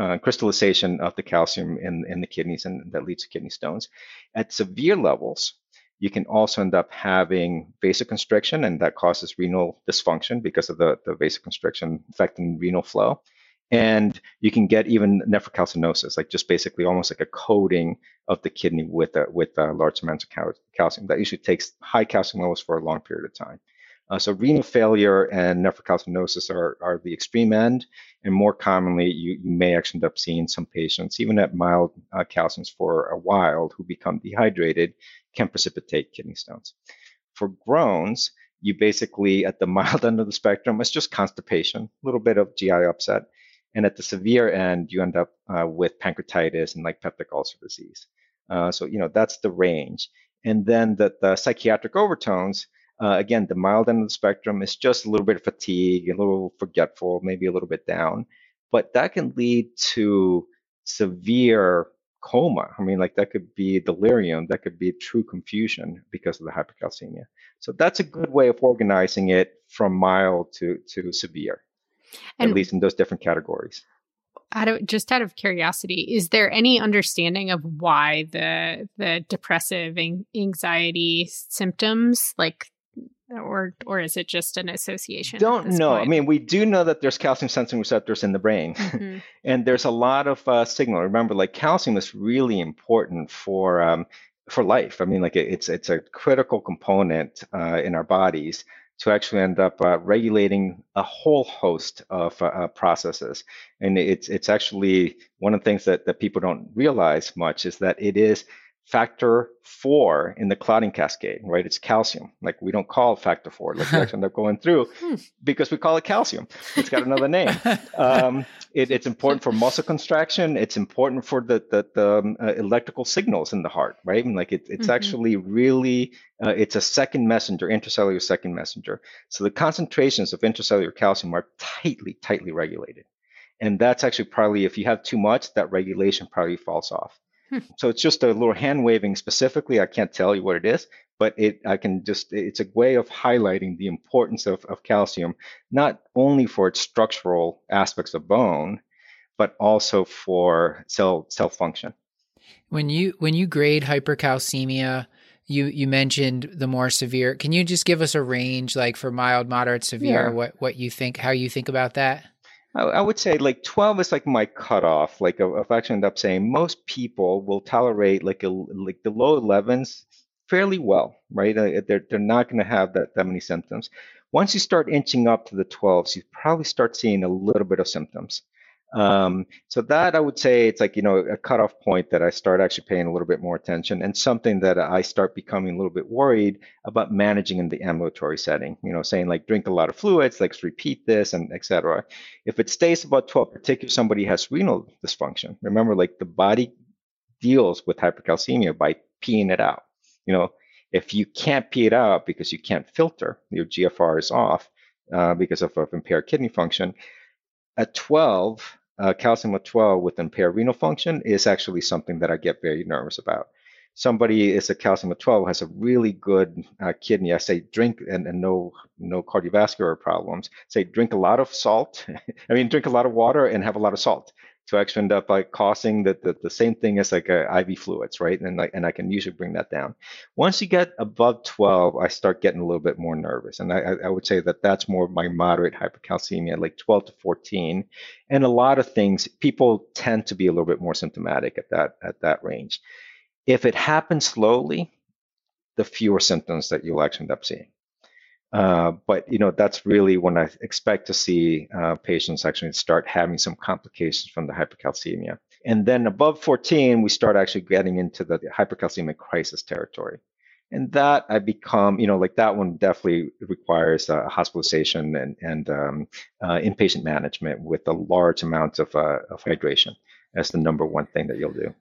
uh, crystallization of the calcium in, in the kidneys, and that leads to kidney stones. At severe levels, you can also end up having vasoconstriction, and that causes renal dysfunction because of the, the vasoconstriction affecting renal flow. And you can get even nephrocalcinosis, like just basically almost like a coating of the kidney with a, with a large amounts of cal- calcium. That usually takes high calcium levels for a long period of time. Uh, so renal failure and nephrocalcinosis are, are the extreme end, and more commonly, you, you may actually end up seeing some patients, even at mild uh, calciums for a while, who become dehydrated, can precipitate kidney stones. For groans, you basically, at the mild end of the spectrum, it's just constipation, a little bit of GI upset. And at the severe end, you end up uh, with pancreatitis and like peptic ulcer disease. Uh, so, you know, that's the range. And then the, the psychiatric overtones, uh, again, the mild end of the spectrum is just a little bit of fatigue, a little forgetful, maybe a little bit down, but that can lead to severe coma. I mean, like that could be delirium, that could be true confusion because of the hypercalcemia. So that's a good way of organizing it from mild to to severe, and at least in those different categories. Out of just out of curiosity, is there any understanding of why the the depressive and anxiety symptoms like or or is it just an association? Don't know. Point? I mean, we do know that there's calcium sensing receptors in the brain, mm-hmm. and there's a lot of uh, signal. Remember, like calcium is really important for um, for life. I mean, like it, it's it's a critical component uh, in our bodies to actually end up uh, regulating a whole host of uh, uh, processes. And it's it's actually one of the things that, that people don't realize much is that it is factor four in the clotting cascade, right? It's calcium. Like we don't call factor four, like we end up going through hmm. because we call it calcium. It's got another name. Um, it, it's important for muscle contraction. It's important for the the, the um, uh, electrical signals in the heart, right? And like it, it's mm-hmm. actually really uh, it's a second messenger, intracellular second messenger. So the concentrations of intracellular calcium are tightly, tightly regulated. And that's actually probably if you have too much, that regulation probably falls off. Hmm. So it's just a little hand waving specifically. I can't tell you what it is, but it I can just it's a way of highlighting the importance of, of calcium, not only for its structural aspects of bone, but also for cell cell function. When you when you grade hypercalcemia, you you mentioned the more severe. Can you just give us a range, like for mild, moderate, severe? Yeah. What what you think? How you think about that? I, would say like 12 is like my cutoff. Like if I actually end up saying most people will tolerate like a like the low 11s fairly well, right? Uh, they're they're not going to have that that many symptoms. Once you start inching up to the 12s, you probably start seeing a little bit of symptoms. Um, so that I would say it's like, you know, a cutoff point that I start actually paying a little bit more attention and something that I start becoming a little bit worried about managing in the ambulatory setting, you know, saying like drink a lot of fluids, let's repeat this and etc. If it stays about 12, particularly if somebody has renal dysfunction, remember like the body deals with hypercalcemia by peeing it out. You know, if you can't pee it out because you can't filter, your GFR is off uh, because of, of impaired kidney function. At 12, uh, calcium at 12 with impaired renal function is actually something that I get very nervous about. Somebody is a calcium at 12 has a really good uh, kidney. I say drink and, and no no cardiovascular problems. Say drink a lot of salt. I mean drink a lot of water and have a lot of salt to actually end up like causing the, the, the same thing as like IV fluids, right? And like and I can usually bring that down. Once you get above 12, I start getting a little bit more nervous, and I, I would say that that's more of my moderate hypercalcemia, like 12 to 14. And a lot of things, people tend to be a little bit more symptomatic at that at that range. If it happens slowly, the fewer symptoms that you'll actually end up seeing. Uh, but you know that's really when I expect to see uh, patients actually start having some complications from the hypercalcemia. And then above 14, we start actually getting into the hypercalcemic crisis territory. And that I become, you know, like that one definitely requires uh, hospitalization and, and um, uh, inpatient management with a large amount of, uh, of hydration as the number one thing that you'll do.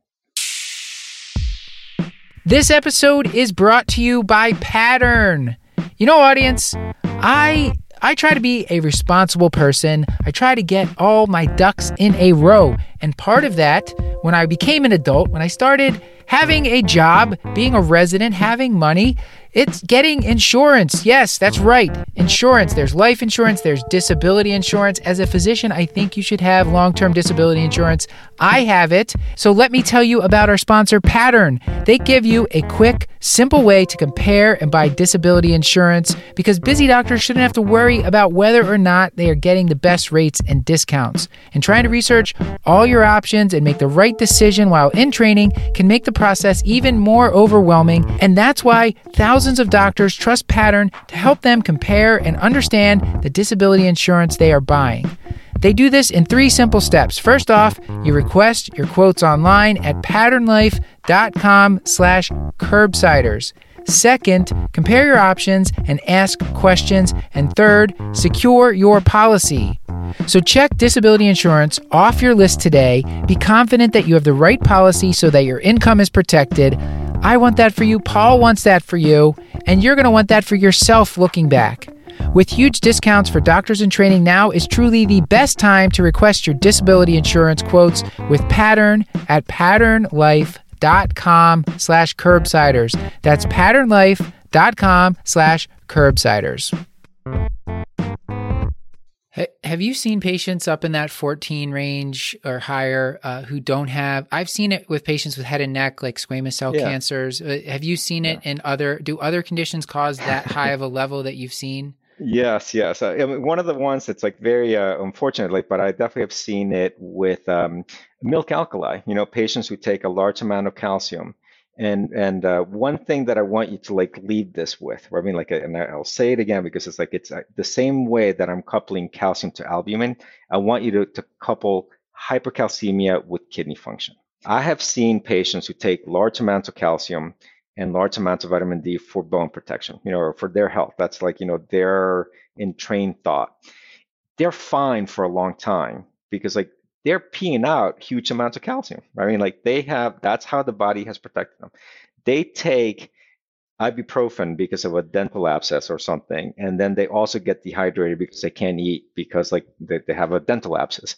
This episode is brought to you by Pattern. You know, audience, I I try to be a responsible person. I try to get all my ducks in a row. And part of that, when I became an adult, when I started having a job, being a resident, having money, it's getting insurance. Yes, that's right. Insurance. There's life insurance, there's disability insurance. As a physician, I think you should have long term disability insurance. I have it. So let me tell you about our sponsor, Pattern. They give you a quick, simple way to compare and buy disability insurance because busy doctors shouldn't have to worry about whether or not they are getting the best rates and discounts. And trying to research all your options and make the right decision while in training can make the process even more overwhelming. And that's why thousands of doctors trust Pattern to help them compare and understand the disability insurance they are buying. They do this in three simple steps. First off, you request your quotes online at patternlife.com slash curbsiders. Second, compare your options and ask questions. And third, secure your policy. So check disability insurance off your list today. Be confident that you have the right policy so that your income is protected. I want that for you. Paul wants that for you. And you're going to want that for yourself looking back. With huge discounts for doctors in training, now is truly the best time to request your disability insurance quotes with Pattern at patternlife.com slash curbsiders. That's patternlife.com slash curbsiders. Have you seen patients up in that 14 range or higher uh, who don't have? I've seen it with patients with head and neck, like squamous cell yeah. cancers. Uh, have you seen it yeah. in other? Do other conditions cause that high of a level that you've seen? Yes, yes. Uh, I mean, one of the ones that's like very uh, unfortunately, but I definitely have seen it with um, milk alkali. You know, patients who take a large amount of calcium and and uh, one thing that I want you to like leave this with, I mean, like, and I'll say it again because it's like it's uh, the same way that I'm coupling calcium to albumin. I want you to, to couple hypercalcemia with kidney function. I have seen patients who take large amounts of calcium and large amounts of vitamin D for bone protection, you know, or for their health. That's like, you know, their entrained thought. They're fine for a long time because like they're peeing out huge amounts of calcium. I mean, like they have, that's how the body has protected them. They take ibuprofen because of a dental abscess or something, and then they also get dehydrated because they can't eat because like they, they have a dental abscess.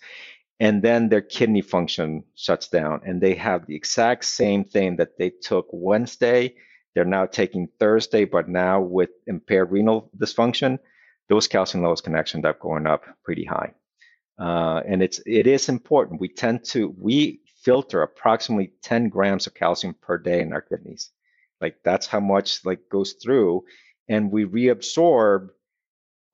And then their kidney function shuts down, and they have the exact same thing that they took Wednesday. They're now taking Thursday, but now with impaired renal dysfunction, those calcium levels can actually end up going up pretty high. Uh, and it's it is important. We tend to we filter approximately 10 grams of calcium per day in our kidneys. Like that's how much like goes through, and we reabsorb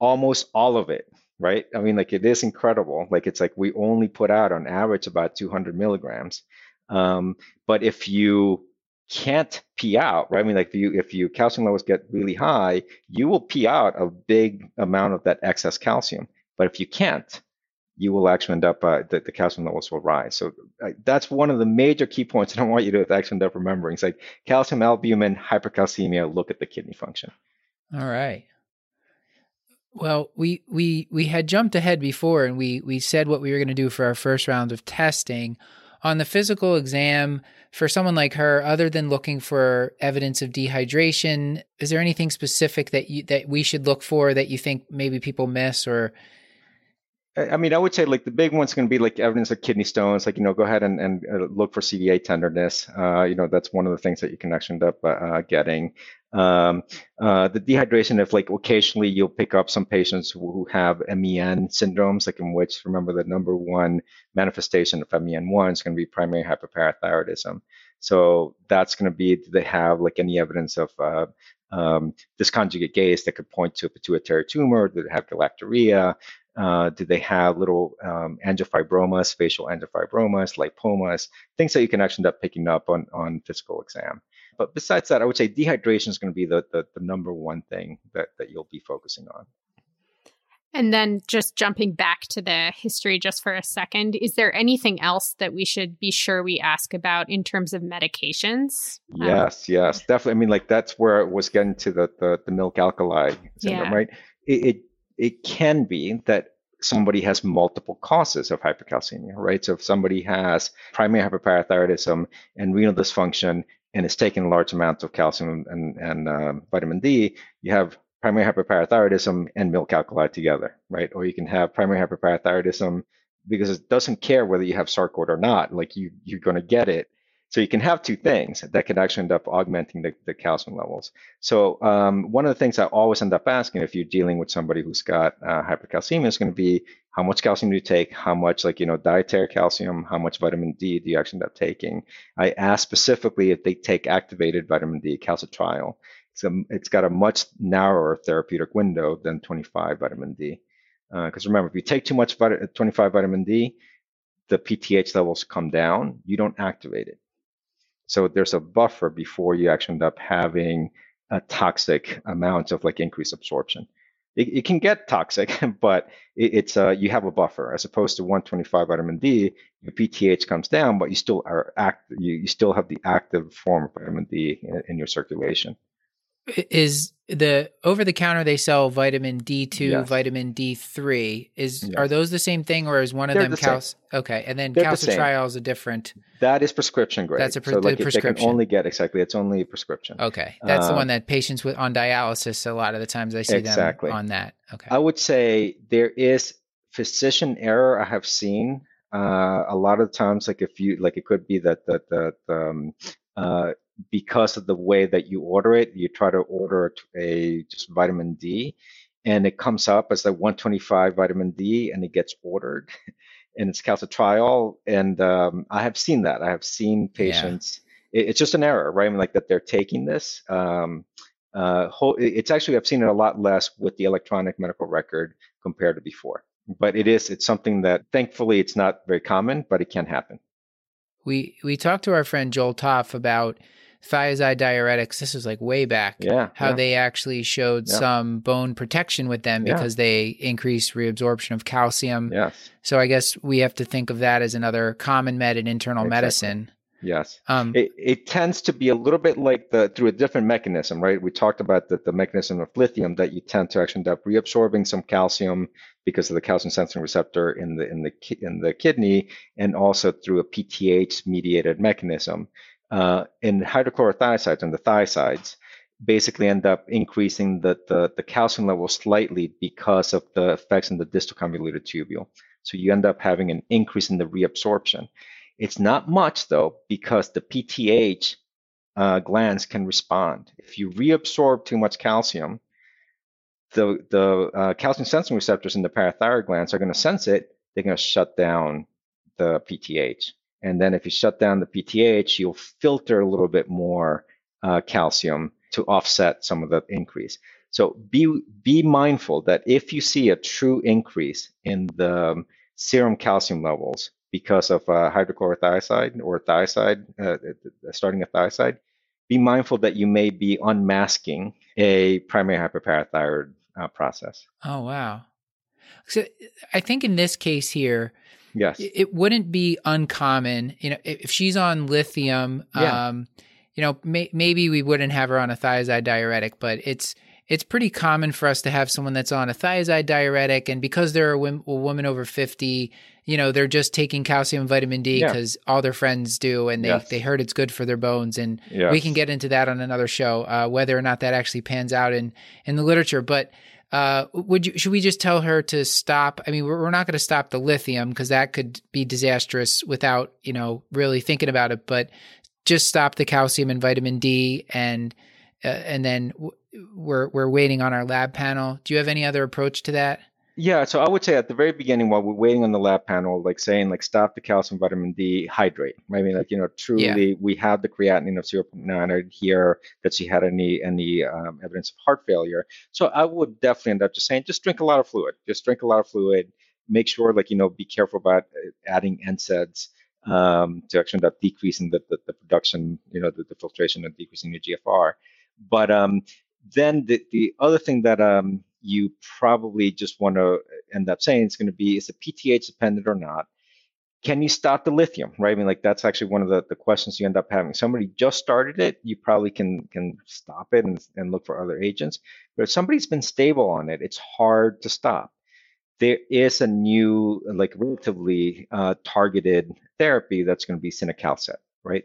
almost all of it. Right? I mean, like it is incredible. Like it's like we only put out on average about 200 milligrams. Um, but if you can't pee out, right? I mean, like if you if you calcium levels get really high, you will pee out a big amount of that excess calcium. But if you can't, you will actually end up, uh, the, the calcium levels will rise. So uh, that's one of the major key points that I want you to actually end up remembering. It's like calcium, albumin, hypercalcemia, look at the kidney function. All right. Well, we we we had jumped ahead before and we we said what we were going to do for our first round of testing. On the physical exam for someone like her other than looking for evidence of dehydration is there anything specific that you that we should look for that you think maybe people miss or I mean, I would say like the big one's going to be like evidence of kidney stones. Like you know, go ahead and, and uh, look for CVA tenderness. Uh, you know, that's one of the things that you can actually end up uh, uh, getting. Um, uh, the dehydration, if like occasionally you'll pick up some patients who have MEN syndromes, like in which remember the number one manifestation of MEN1 is going to be primary hyperparathyroidism. So that's going to be do they have like any evidence of uh, um, dysconjugate gaze that could point to a pituitary tumor? Do they have galactorrhea? Uh, do they have little um, angiofibromas, facial angiofibromas, lipomas, things that you can actually end up picking up on, on physical exam. But besides that, I would say dehydration is going to be the, the, the number one thing that, that you'll be focusing on. And then just jumping back to the history just for a second, is there anything else that we should be sure we ask about in terms of medications? Um, yes, um, yes, definitely. I mean, like that's where it was getting to the the, the milk alkali syndrome, yeah. right? It, it it can be that somebody has multiple causes of hypercalcemia, right? So if somebody has primary hyperparathyroidism and renal dysfunction and is taking large amounts of calcium and, and uh, vitamin D, you have primary hyperparathyroidism and milk alkali together, right? Or you can have primary hyperparathyroidism because it doesn't care whether you have sarcoid or not. Like you, you're going to get it. So you can have two things that can actually end up augmenting the, the calcium levels. So um, one of the things I always end up asking if you're dealing with somebody who's got uh, hypercalcemia is going to be how much calcium do you take? How much, like, you know, dietary calcium? How much vitamin D do you actually end up taking? I ask specifically if they take activated vitamin D, calcitriol. A, it's got a much narrower therapeutic window than 25 vitamin D. Because uh, remember, if you take too much vit- 25 vitamin D, the PTH levels come down. You don't activate it. So there's a buffer before you actually end up having a toxic amount of like increased absorption. It, it can get toxic, but it, it's uh, you have a buffer as opposed to 125 vitamin D. Your PTH comes down, but you still are act. You, you still have the active form of vitamin D in, in your circulation. Is the over the counter they sell vitamin D2, yes. vitamin D3. Is yes. are those the same thing or is one of They're them the cal- Okay, and then calcitriol is a different That is prescription grade. That's a pre- so like prescription. They can only get exactly it's only prescription. Okay. That's the one um, that patients with on dialysis a lot of the times I see exactly. them on that. Okay. I would say there is physician error I have seen uh, a lot of times like if you like it could be that that that um, uh, because of the way that you order it, you try to order a just vitamin D, and it comes up as the 125 vitamin D, and it gets ordered, and it's calcitriol. And um, I have seen that. I have seen patients. Yeah. It, it's just an error, right? I mean, like that they're taking this. Um, uh, it's actually I've seen it a lot less with the electronic medical record compared to before. But it is it's something that thankfully it's not very common, but it can happen. We we talked to our friend Joel Topf about thiazide diuretics. This was like way back. Yeah. How yeah. they actually showed yeah. some bone protection with them because yeah. they increase reabsorption of calcium. Yes. So I guess we have to think of that as another common med in internal exactly. medicine. Yes. Um, it, it tends to be a little bit like the through a different mechanism, right? We talked about the, the mechanism of lithium that you tend to actually end up reabsorbing some calcium because of the calcium sensing receptor in the in the in the kidney, and also through a PTH mediated mechanism uh, in hydrochlorothiazides and the thiazides basically end up increasing the, the, the, calcium level slightly because of the effects in the distal convoluted tubule. So you end up having an increase in the reabsorption. It's not much though, because the PTH uh, glands can respond. If you reabsorb too much calcium, the, the uh, calcium sensing receptors in the parathyroid glands are going to sense it. They're going to shut down the PTH. And then if you shut down the PTH, you'll filter a little bit more uh, calcium to offset some of the increase. So be be mindful that if you see a true increase in the serum calcium levels because of uh, hydrochlorothiazide or thiazide, uh, starting a thiazide, be mindful that you may be unmasking a primary hyperparathyroid uh, process. Oh wow! So I think in this case here, Yes. It wouldn't be uncommon, you know, if she's on lithium, yeah. um, you know, may, maybe we wouldn't have her on a thiazide diuretic, but it's it's pretty common for us to have someone that's on a thiazide diuretic, and because they're a, a woman over fifty, you know, they're just taking calcium and vitamin D because yeah. all their friends do, and they yes. they heard it's good for their bones, and yes. we can get into that on another show, uh, whether or not that actually pans out in in the literature, but uh, would you should we just tell her to stop? I mean, we're, we're not going to stop the lithium because that could be disastrous without you know really thinking about it. But just stop the calcium and vitamin D, and uh, and then we're we're waiting on our lab panel. Do you have any other approach to that? Yeah, so I would say at the very beginning, while we're waiting on the lab panel, like saying like stop the calcium, vitamin D, hydrate. I mean, like you know, truly, yeah. we have the creatinine of 0.9. here that she had any any um, evidence of heart failure. So I would definitely end up just saying, just drink a lot of fluid. Just drink a lot of fluid. Make sure, like you know, be careful about uh, adding NSAIDs um, to actually end up decreasing the, the, the production, you know, the, the, filtration and decreasing your GFR. But um, then the, the other thing that um, you probably just want to end up saying it's going to be is it PTH dependent or not? Can you stop the lithium? Right. I mean, like that's actually one of the, the questions you end up having. Somebody just started it, you probably can can stop it and, and look for other agents. But if somebody's been stable on it, it's hard to stop. There is a new, like relatively uh, targeted therapy that's going to be cinacalcet, right?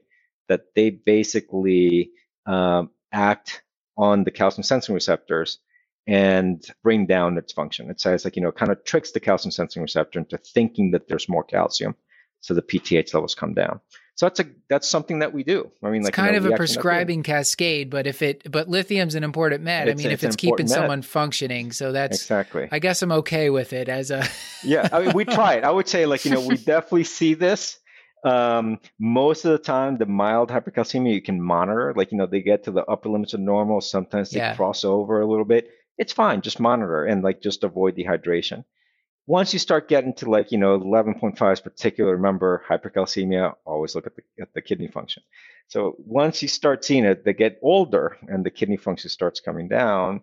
That they basically um, act on the calcium sensing receptors and bring down its function. It says like, you know, kind of tricks the calcium sensing receptor into thinking that there's more calcium. So the PTH levels come down. So that's a that's something that we do. I mean, it's like kind you know, of a prescribing cascade, but if it but lithium's an important med. It's- I mean, it's if it's keeping med. someone functioning, so that's exactly. I guess I'm okay with it as a yeah, I mean, we try it. I would say, like, you know, we definitely see this. Um, most of the time, the mild hypercalcemia you can monitor. Like, you know, they get to the upper limits of normal. Sometimes they Yeah. cross over a little bit. It's fine. Just monitor and like just avoid dehydration. Once you start getting to like, you know, 11.5 is particular, remember hypercalcemia, always look at the, at the kidney function. So once you start seeing it, they get older and the kidney function starts coming down.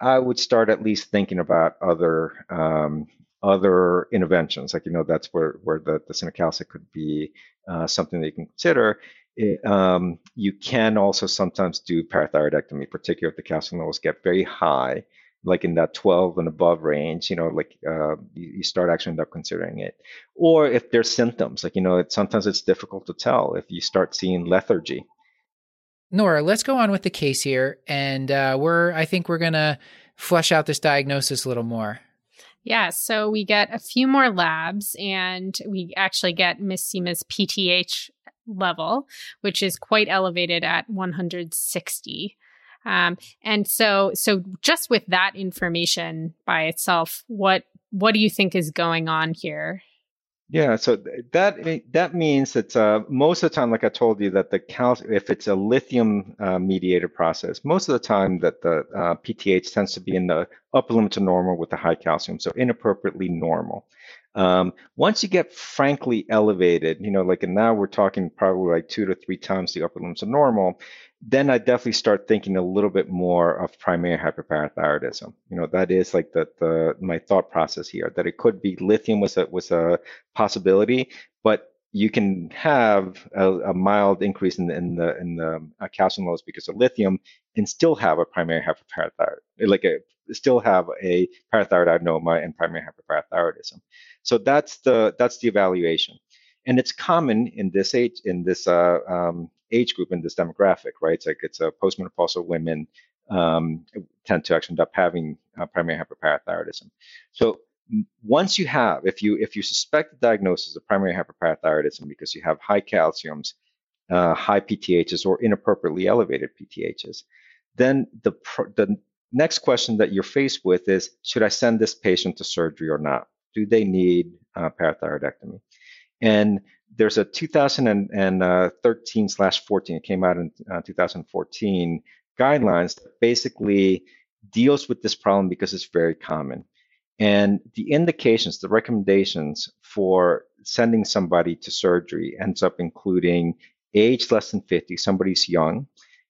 I would start at least thinking about other um, other interventions. Like you know, that's where where the the could be uh, something that you can consider. It, um, you can also sometimes do parathyroidectomy, particularly if the calcium levels get very high, like in that 12 and above range. You know, like uh, you, you start actually end up considering it. Or if there's symptoms, like you know, it, sometimes it's difficult to tell if you start seeing lethargy. Nora, let's go on with the case here, and uh, we're I think we're gonna flesh out this diagnosis a little more. Yeah, so we get a few more labs and we actually get Miss Seema's PTH level, which is quite elevated at 160. Um, and so, so just with that information by itself, what what do you think is going on here? Yeah, so that eh, that means that uh, most of the time, like I told you, that the cal if it's a lithium uh, mediated process, most of the time that the uh, PTH tends to be in the upper limit to normal with the high calcium, so inappropriately normal. Um, once you get frankly elevated, you know, like and now we're talking probably like two to three times the upper limits of normal, then I definitely start thinking a little bit more of primary hyperparathyroidism. You know, that is like the the my thought process here that it could be lithium was a was a possibility, but you can have a, a mild increase in the in the in the uh, calcium levels because of lithium and still have a primary hyperparathyroid, like a still have a parathyroidadenoma and primary hyperparathyroidism. So that's the that's the evaluation, and it's common in this age in this uh, um, age group in this demographic, right? It's like it's a postmenopausal women um, tend to actually end up having uh, primary hyperparathyroidism. So once you have, if you if you suspect the diagnosis of primary hyperparathyroidism because you have high calciums, uh, high PTHs, or inappropriately elevated PTHs, then the pr- the next question that you're faced with is: Should I send this patient to surgery or not? Do they need uh, parathyroidectomy? And there's a 2013 slash 14. It came out in uh, 2014 guidelines that basically deals with this problem because it's very common. And the indications, the recommendations for sending somebody to surgery ends up including age less than 50, somebody's young,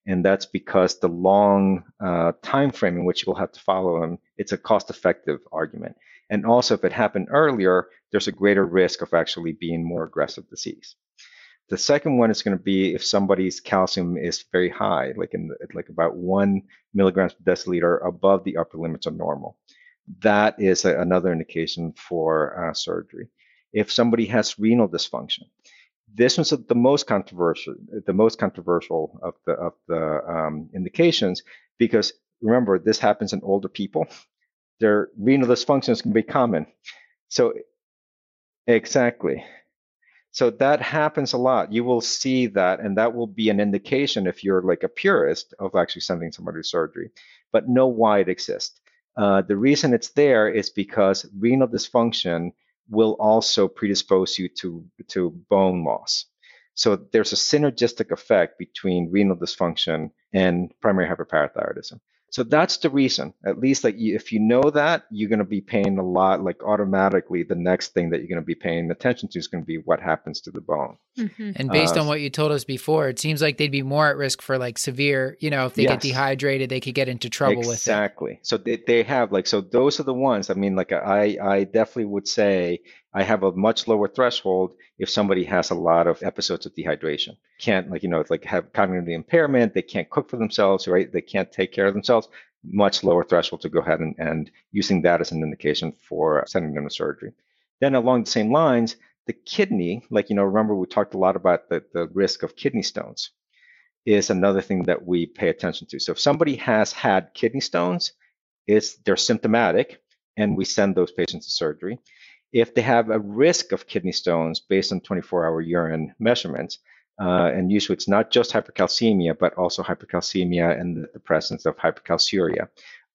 and that's because the long uh, time frame in which you'll have to follow them, it's a cost-effective argument. And also, if it happened earlier, there's a greater risk of actually being more aggressive disease. The second one is going to be if somebody's calcium is very high, like in like about one milligrams per deciliter above the upper limits of normal. That is a, another indication for uh, surgery. If somebody has renal dysfunction, this one's the most controversial, the most controversial of the of the um, indications because remember this happens in older people. Their renal dysfunctions can be common. So exactly. So that happens a lot. You will see that, and that will be an indication if you're like a purist of actually sending somebody to surgery. But know why it exists. Uh, the reason it's there is because renal dysfunction will also predispose you to, to bone loss. So there's a synergistic effect between renal dysfunction and primary hyperparathyroidism. So that's the reason. At least like you, if you know that, you're going to be paying a lot. Like automatically, the next thing that you're going to be paying attention to is going to be what happens to the bone. Mhm. And based Uh, on what you told us before, it seems like they'd be more at risk for like severe, you know, if they get dehydrated, they could get into trouble with it. exactly. So they, they have like so those are the ones. I mean, like I I definitely would say I have a much lower threshold if somebody has a lot of episodes of dehydration. Can't like you know like have cognitive impairment. They can't cook for themselves, right? They can't take care of themselves. Much lower threshold to go ahead and, and using that as an indication for sending them to surgery. Then along the same lines, the kidney, like you know, remember we talked a lot about the, the risk of kidney stones is another thing that we pay attention to. So if somebody has had kidney stones, it's they're symptomatic, and we send those patients to surgery. If they have a risk of kidney stones based on 24-hour urine measurements, uh, and usually it's not just hypercalcemia, but also hypercalcemia and the, the presence of hypercalciuria,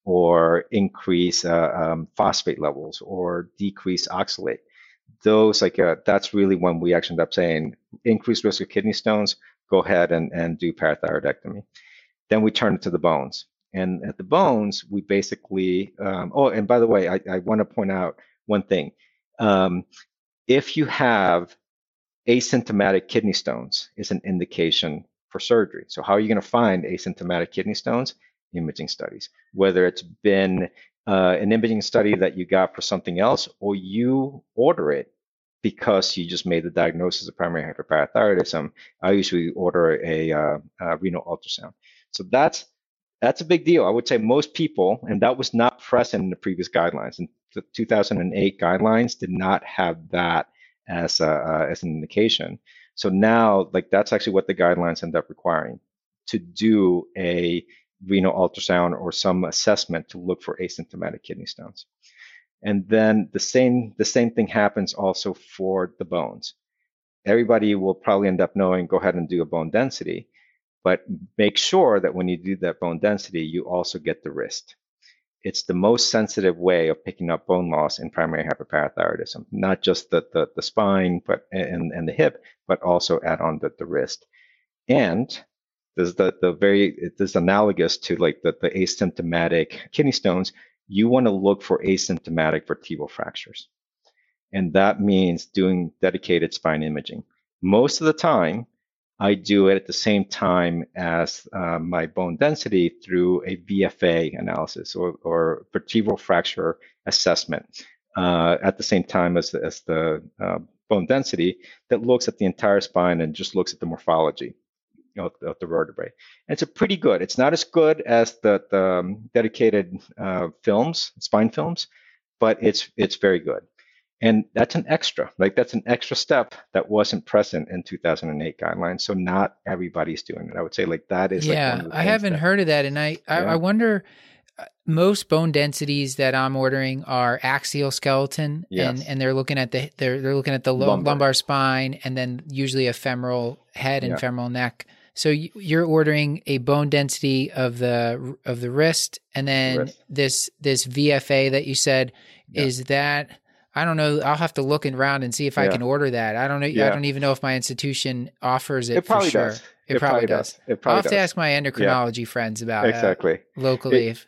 or increase uh, um, phosphate levels, or decrease oxalate. Those like uh, that's really when we actually end up saying increased risk of kidney stones go ahead and, and do parathyroidectomy. Then we turn it to the bones. And at the bones, we basically, um, oh, and by the way, I, I want to point out one thing. Um, if you have asymptomatic kidney stones, is an indication for surgery. So, how are you going to find asymptomatic kidney stones? Imaging studies, whether it's been uh, an imaging study that you got for something else, or you order it because you just made the diagnosis of primary hyperparathyroidism, I usually order a, uh, a renal ultrasound. So that's that's a big deal. I would say most people, and that was not present in the previous guidelines. And the 2008 guidelines did not have that as a, uh, as an indication. So now, like that's actually what the guidelines end up requiring to do a renal ultrasound or some assessment to look for asymptomatic kidney stones. And then the same the same thing happens also for the bones. Everybody will probably end up knowing go ahead and do a bone density, but make sure that when you do that bone density, you also get the wrist. It's the most sensitive way of picking up bone loss in primary hyperparathyroidism, not just the, the, the spine but and, and the hip, but also add on the, the wrist. And there's the, the very this analogous to like the, the asymptomatic kidney stones you want to look for asymptomatic vertebral fractures. And that means doing dedicated spine imaging. Most of the time, I do it at the same time as uh, my bone density through a VFA analysis or, or vertebral fracture assessment uh, at the same time as, as the uh, bone density that looks at the entire spine and just looks at the morphology of, of the vertebrae. And it's a pretty good. It's not as good as the, the um, dedicated uh, films, spine films, but it's it's very good. And that's an extra, like that's an extra step that wasn't present in 2008 guidelines. So not everybody's doing it. I would say like that is. yeah, like one of the I haven't that- heard of that, and I I, Yeah. I wonder. uh, Most bone densities that I'm ordering are axial skeleton, and Yes. and they're looking at the they're they're looking at the Lumbar. lumbar. spine, and then usually a femoral head and Yeah. femoral neck. So you're ordering a bone density of the of the wrist, and then Wrist. this this VFA that you said Yeah. is that. I don't know. I'll have to look around and see if I can order that. I don't know. I don't even know if my institution offers it. It probably for sure. does. It, probably, does. It I'll have does. to ask my endocrinology friends about it exactly. locally. if-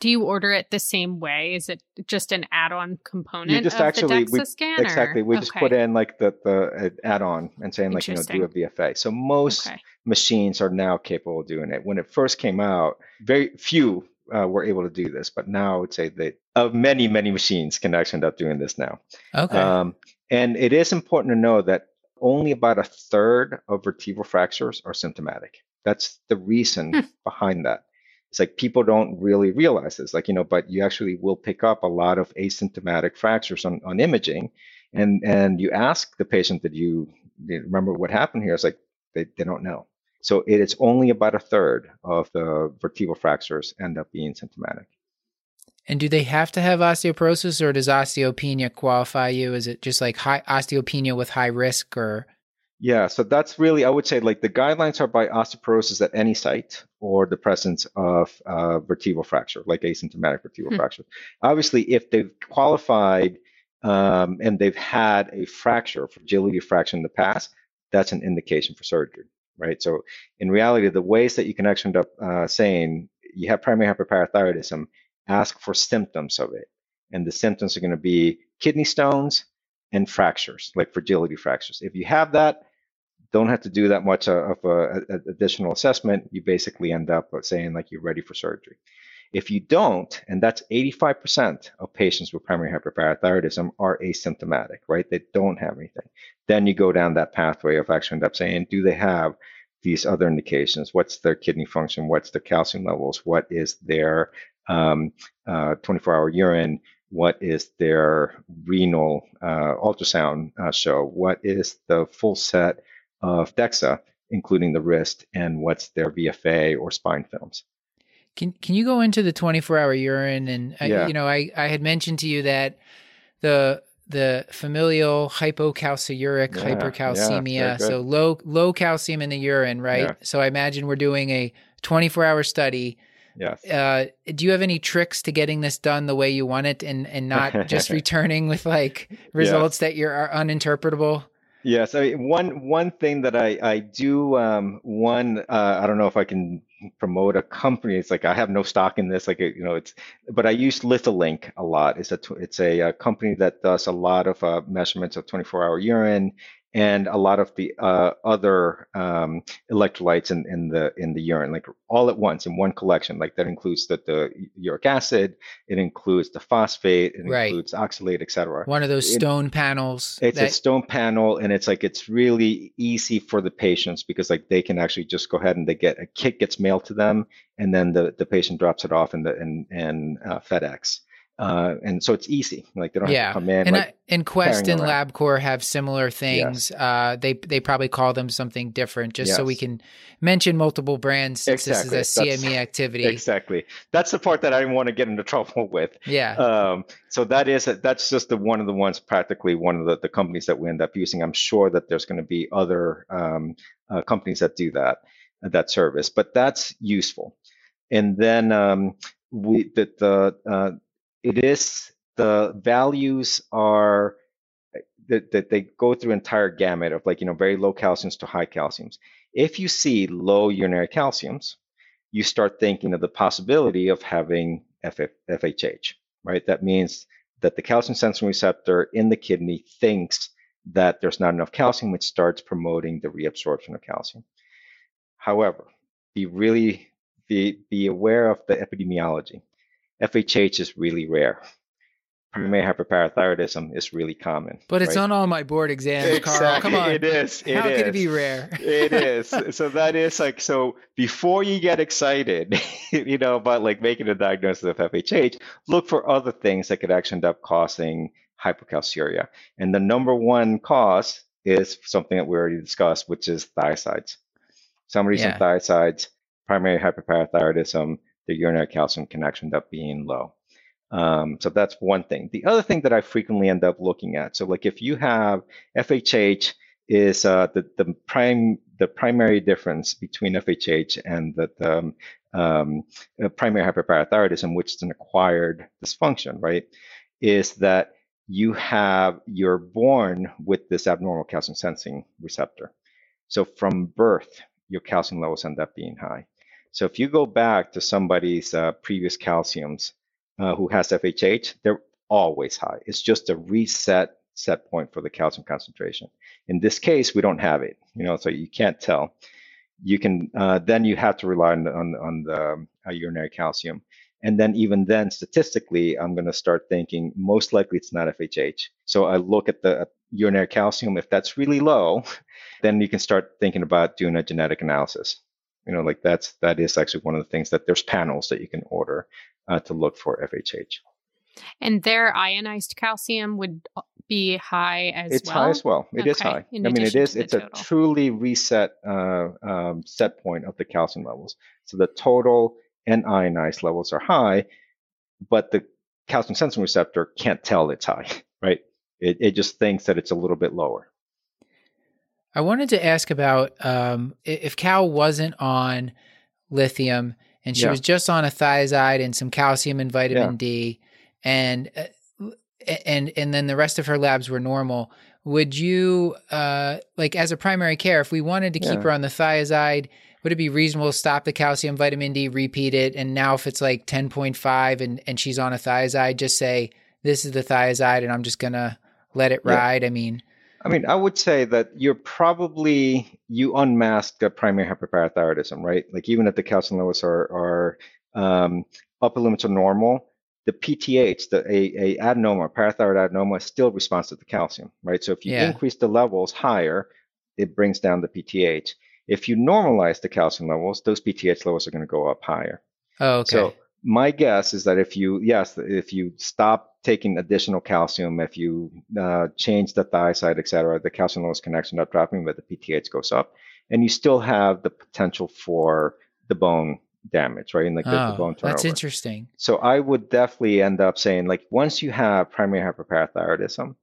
Do you order it the same way? Is it just an add-on component You just of actually- the we- scan? Exactly. We just put in like the the uh, add-on and saying like you know do a VFA. So most Okay. machines are now capable of doing it. When it first came out, very few uh, were able to do this, but now I would say that of many many machines can actually end up doing this now. Okay. Um, and it is important to know that only about a third of vertebral fractures are symptomatic. That's the reason Hmm. behind that. It's like people don't really realize this, like, you know, but you actually will pick up a lot of asymptomatic fractures on, on imaging. And, and you ask the patient, did you, you remember what happened here? It's like, they, they don't know. So it is only about a third of the vertebral fractures end up being symptomatic. and do they have to have osteoporosis or does osteopenia qualify you? Is it just like high osteopenia with high risk or? Yeah, so that's really, I would say, like the guidelines are by osteoporosis at any site or the presence of uh, vertebral fracture, like asymptomatic vertebral Hmm. fracture. Obviously, if they've qualified um, and they've had a fracture, fragility fracture in the past, that's an indication for surgery, right? So in reality, the ways that you can actually end up uh, saying you have primary hyperparathyroidism, ask for symptoms of it. And the symptoms are going to be kidney stones and fractures, like fragility fractures. If you have that, don't have to do that much uh, of uh, a, a, additional assessment. You basically end up uh, saying like you're ready for surgery. If you don't, and that's 85% of patients with primary hyperparathyroidism are asymptomatic, right? They don't have anything. Then you go down that pathway of actually end up saying, do they have these other indications? What's their kidney function? What's their calcium levels? What is their um, uh, 24 hour urine? What is their renal uh, ultrasound uh, show? What is the full set of DEXA, including the wrist? And what's their VFA or spine films? Can Can you go into the 24 hour urine? And yeah. I, you know, I I had mentioned to you that the the familial hypocalciuric yeah, hypercalcemia, yeah, so low low calcium in the urine, right? So I imagine we're doing a 24 hour study. Yes. Uh, do you have any tricks to getting this done the way you want it, and and not just returning with like results that you're are uninterpretable? Yes, I one one thing that I I do um, one uh, I don't know if I can promote a company. It's like I have no stock in this, like you know, it's but I use Litholink a lot. It's a it's a, a company that does a lot of uh, measurements of 24-hour urine and a lot of the uh, other um, electrolytes in, in the in the urine, like all at once in one collection. Like that includes the, the uric acid, it includes the phosphate, it right. includes oxalate, etc. One of those stone it, panels. It's that... a stone panel, and it's like it's really easy for the patients because like they can actually just go ahead and they get a kit gets mailed to them, and then the, the patient drops it off in the in, in uh, FedEx. Uh, and so it's easy. Like they don't yeah. have to come in. And, like, I, and Quest and LabCorp have similar things. Yes. Uh, they they probably call them something different, just yes. so we can mention multiple brands. Since exactly. This is a CME That's, activity. Exactly. That's the part that I didn't want to get into trouble with. Yeah. Um, so that is a, that's just the one of the ones practically one of the, the companies that we end up using. I'm sure that there's going to be other um, uh, companies that do that that service, but that's useful. And then um, we that the uh, it is the values are that, that they go through entire gamut of like you know very low calciums to high calciums. If you see low urinary calciums you start thinking of the possibility of having fhh right? That means that the calcium sensing receptor in the kidney thinks that there's not enough calcium which starts promoting the reabsorption of calcium. However be really be, be aware of the epidemiology FHH is really rare. Primary hyperparathyroidism is really common. But it's right? on all my board exams, exactly. Carl. Come on. It is. It How is. could it be rare? it is. So that is like so before you get excited, you know, about like making a diagnosis of FHH, look for other things that could actually end up causing hypocalciuria. And the number one cause is something that we already discussed, which is thiazides. Some yeah. thiazides, primary hyperparathyroidism, the urinary calcium can end up being low. Um, so that's one thing. The other thing that I frequently end up looking at, so like if you have FHH is uh, the the prime the primary difference between FHH and the, the um, um uh, primary hyperparathyroidism, which is an acquired dysfunction, right? Is that you have you're born with this abnormal calcium sensing receptor. So from birth, your calcium levels end up being high. So if you go back to somebody's uh, previous calciums uh, who has FHH, they're always high. It's just a reset set point for the calcium concentration. In this case, we don't have it, you know, so you can't tell. You can uh, then you have to rely on on, on the um, urinary calcium, and then even then, statistically, I'm going to start thinking most likely it's not FHH. So I look at the urinary calcium. If that's really low, then you can start thinking about doing a genetic analysis you know like that's that is actually one of the things that there's panels that you can order uh, to look for FHH. And their ionized calcium would uh, be high as it's well. high as well. It okay. is high. In I mean, it is. It's total. a truly reset uh, um, set point of the calcium levels. So the total and ionized levels are high, but the calcium sensing receptor can't tell it's high, right? It, it just thinks that it's a little bit lower. I wanted to ask about um, if Cal wasn't on lithium and she yeah. was just on a thiazide and some calcium and vitamin yeah. D, and uh, and and then the rest of her labs were normal. Would you uh, like as a primary care if we wanted to keep her on the thiazide? would it be reasonable to stop the calcium vitamin D, repeat it, and now if it's like 10.5 and and she's on a thiazide, just say this is the thiazide, and I'm just gonna let it Yeah. ride. I mean, I mean, I would say that you're probably you unmasked a primary hyperparathyroidism, right? Like even if the calcium levels are are um, upper limits are normal, the PTH, the a, a adenoma, parathyroid adenoma, still responds to the calcium, right? So if you Yeah. increase the levels higher, it brings down the PTH. If you normalize the calcium levels, those PTH levels are going to go up higher. oh, okay. So my guess is that if you, yes, if you stop taking additional calcium, if you uh, change the thiazide, et cetera, the calcium actually end up dropping, but the PTH goes up, and you still have the potential for the bone damage, right? And like the, the oh, bone turnover. that's interesting. So I would definitely end up saying, like, once you have primary hyperparathyroidism,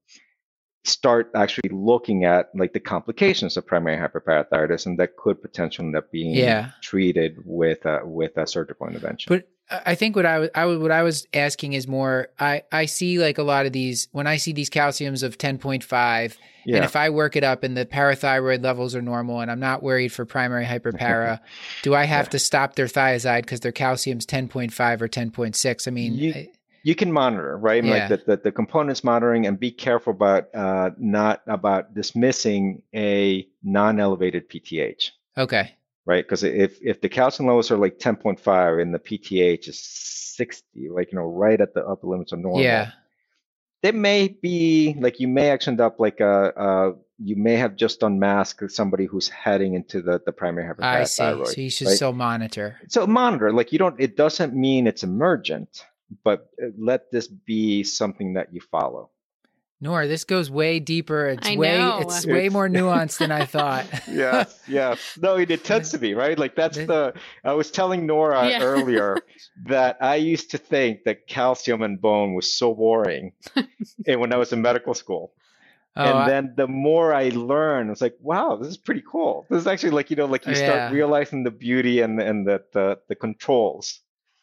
start actually looking at like the complications of primary hyperparathyroidism that could potentially end up being Yeah. treated with a, with a surgical intervention. But I think what I was, I was, what I was asking is more. I I see like a lot of these when I see these calciums of ten point five, yeah. and if I work it up and the parathyroid levels are normal, and I'm not worried for primary hyperpara, do I have Yeah. to stop their thiazide because their calcium's ten point five or ten point six? I mean, You- I- you can monitor, right? Yeah. Like the, the, the components monitoring and be careful about uh, not about dismissing a non-elevated PTH, okay, right? Because if if the calcium levels are like 10.5 and the PTH is 60, like you know, right at the upper limits of normal, yeah, They may be like you may actually end up like a, uh you may have just unmasked somebody who's heading into the the primary I see. hyperparathyroid. So you should right? still monitor. So monitor, like you don't, it doesn't mean it's emergent, but uh, let this be something that you follow. Nora, this goes way deeper. It's I way know. it's way more nuanced than I thought. yeah, yeah. No, it, it tends to be, right? Like that's the, I was telling Nora Yeah. earlier that I used to think that calcium and bone was so boring and when I was in medical school. Oh, and then the more I learn, it's like, wow, this is pretty cool. This is actually like, you know, like you Yeah. start realizing the beauty and, and the, the, the controls.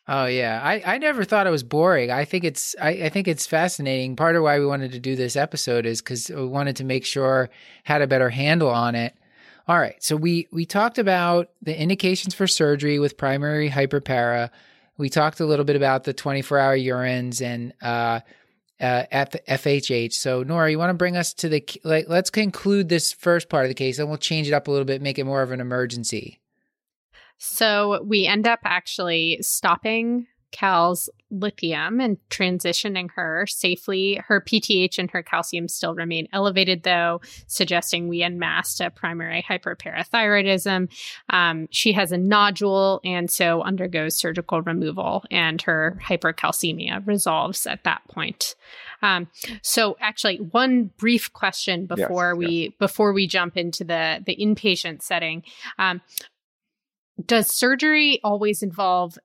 Oh yeah, I, I never thought it was boring. I think it's I, I think it's fascinating. Part of why we wanted to do this episode is because we wanted to make sure had a better handle on it. All right, so we we talked about the indications for surgery with primary hyperpara. We talked a little bit about the 24 hour urines and uh, uh, FHH. So Nora, you want to bring us to the like? Let's conclude this first part of the case, and we'll change it up a little bit, make it more of an emergency. So we end up actually stopping Cal's lithium and transitioning her safely. Her PTH and her calcium still remain elevated, though, suggesting we unmasked a primary hyperparathyroidism. Um, she has a nodule and so undergoes surgical removal, and her hypercalcemia resolves at that point. Um, so, actually, one brief question Yes, before we before we jump into the the inpatient setting. Um, does surgery always involve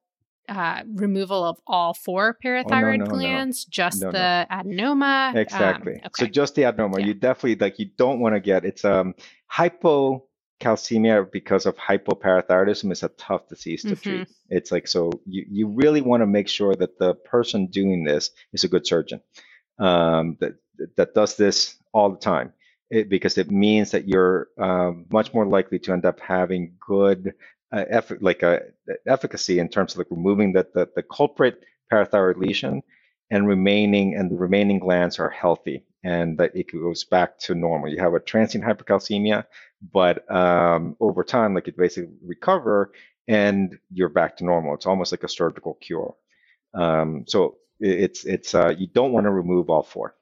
uh, removal of all four parathyroid no, no. glands, just No, no. the adenoma? Um, Exactly. So just the adenoma. Yeah. You definitely like you don't want to get it's um hypocalcemia because of hypoparathyroidism is a tough disease to Mhm. treat. It's like so you you really want to make sure that the person doing this is a good surgeon um, that that does this all the time. It, because it means that you're um, much more likely to end up having good uh, eff- like a efficacy in terms of like removing the, the, the culprit parathyroid lesion and remaining and the remaining glands are healthy and that it goes back to normal. You have a transient hypercalcemia, but um, over time, like it basically recover and you're back to normal. It's almost like a surgical cure. Um, so it's it's uh, you don't want to remove all four.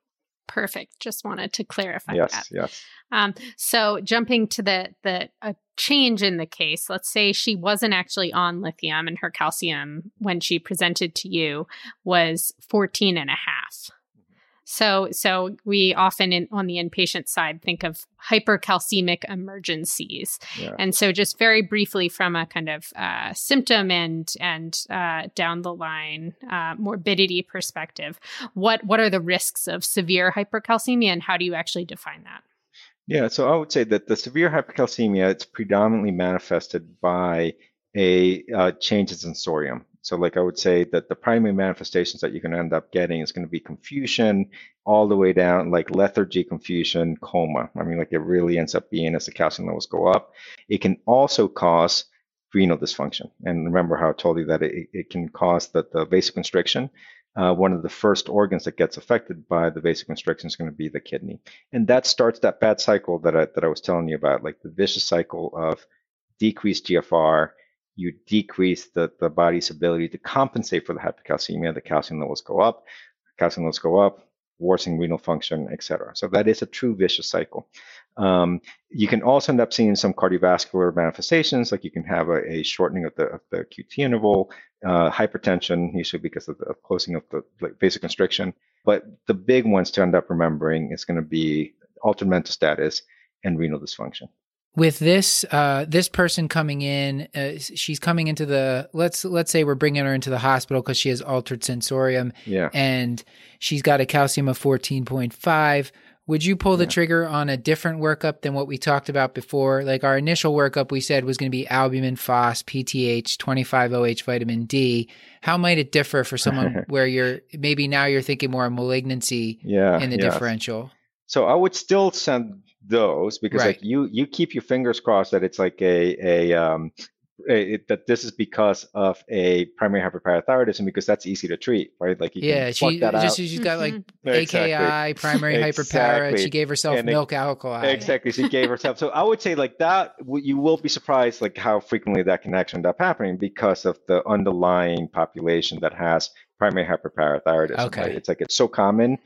Perfect. Just wanted to clarify yes, that. yes. Um, so jumping to the the a change in the case, let's say she wasn't actually on lithium and her calcium when she presented to you was 14 and a half. So so we often in, on the inpatient side think of hypercalcemic emergencies. Yeah. And so just very briefly from a kind of uh, symptom and and uh, down the line uh, morbidity perspective, what what are the risks of severe hypercalcemia and how do you actually define that? Yeah, so I would say that the severe hypercalcemia it's predominantly manifested by a uh, change in sensorium. So, like I would say that the primary manifestations that you're going to end up getting is going to be confusion, all the way down like lethargy, confusion, coma. I mean, like it really ends up being as the calcium levels go up. It can also cause renal dysfunction. And remember how I told you that it, it can cause the, the vasoconstriction. Uh, one of the first organs that gets affected by the vasoconstriction is going to be the kidney. And that starts that bad cycle that I, that I was telling you about, like the vicious cycle of decreased GFR, you decrease the, the body's ability to compensate for the hypocalcemia, the calcium levels go up, calcium levels go up, worsening renal function, etc. So that is a true vicious cycle. Um, you can also end up seeing some cardiovascular manifestations, like you can have a, a shortening of the, of the QT interval, uh, hypertension, usually because of the of closing of the like, vasoconstriction. But the big ones to end up remembering is going to be altered mental status and renal dysfunction with this uh, this person coming in uh, she's coming into the let's let's say we're bringing her into the hospital because she has altered sensorium yeah. and she's got a calcium of 14.5 would you pull the yeah. trigger on a different workup than what we talked about before? Like our initial workup we said was going to be albumin phos pth 25oh vitamin d. How might it differ for someone where you're maybe now you're thinking more of malignancy yeah, in the yeah. differential so I would still send those because right. like you you keep your fingers crossed that it's like a a um a, that this is because of a primary hyperparathyroidism because that's easy to treat, right? Like yeah, she just she's got like exactly. AKI, primary exactly. hyperpara. She gave herself and milk it, alkali. Exactly, she gave herself. So I would say like that. You will be surprised like how frequently that can actually end up happening because of the underlying population that has primary hyperparathyroidism. Okay, right? it's like it's so common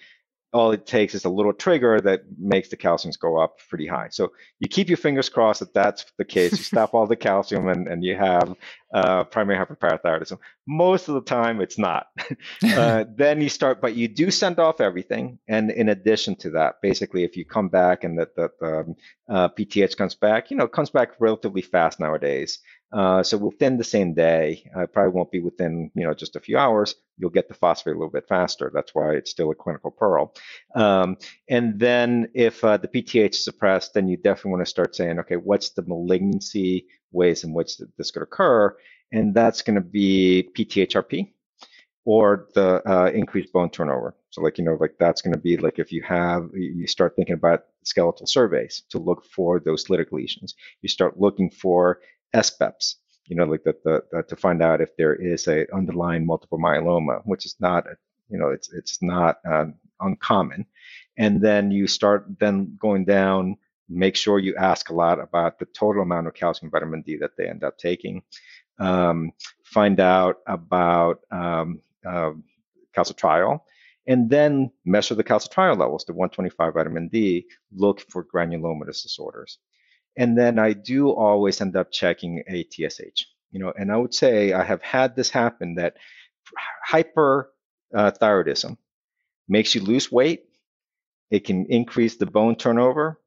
all it takes is a little trigger that makes the calciums go up pretty high. So you keep your fingers crossed that that's the case. You stop all the calcium and, and you have uh, primary hyperparathyroidism. Most of the time, it's not. uh, then you start, but you do send off everything. And in addition to that, basically, if you come back and that the, the um, uh, PTH comes back, you know, it comes back relatively fast nowadays. Uh, so within the same day, uh, probably won't be within you know just a few hours. You'll get the phosphate a little bit faster. That's why it's still a clinical pearl. Um, and then if uh, the PTH is suppressed, then you definitely want to start saying, okay, what's the malignancy ways in which this could occur? And that's going to be PTHRP or the uh, increased bone turnover. So like you know like that's going to be like if you have you start thinking about skeletal surveys to look for those lytic lesions. You start looking for SPEPs, you know, like that the, the, to find out if there is a underlying multiple myeloma, which is not, you know, it's it's not uh, uncommon. And then you start then going down. Make sure you ask a lot about the total amount of calcium vitamin D that they end up taking. Um, find out about um, uh, calcitriol, and then measure the calcitriol levels to 125 vitamin D. Look for granulomatous disorders. And then I do always end up checking a TSH, You know, and I would say I have had this happen that hyperthyroidism uh, makes you lose weight. It can increase the bone turnover.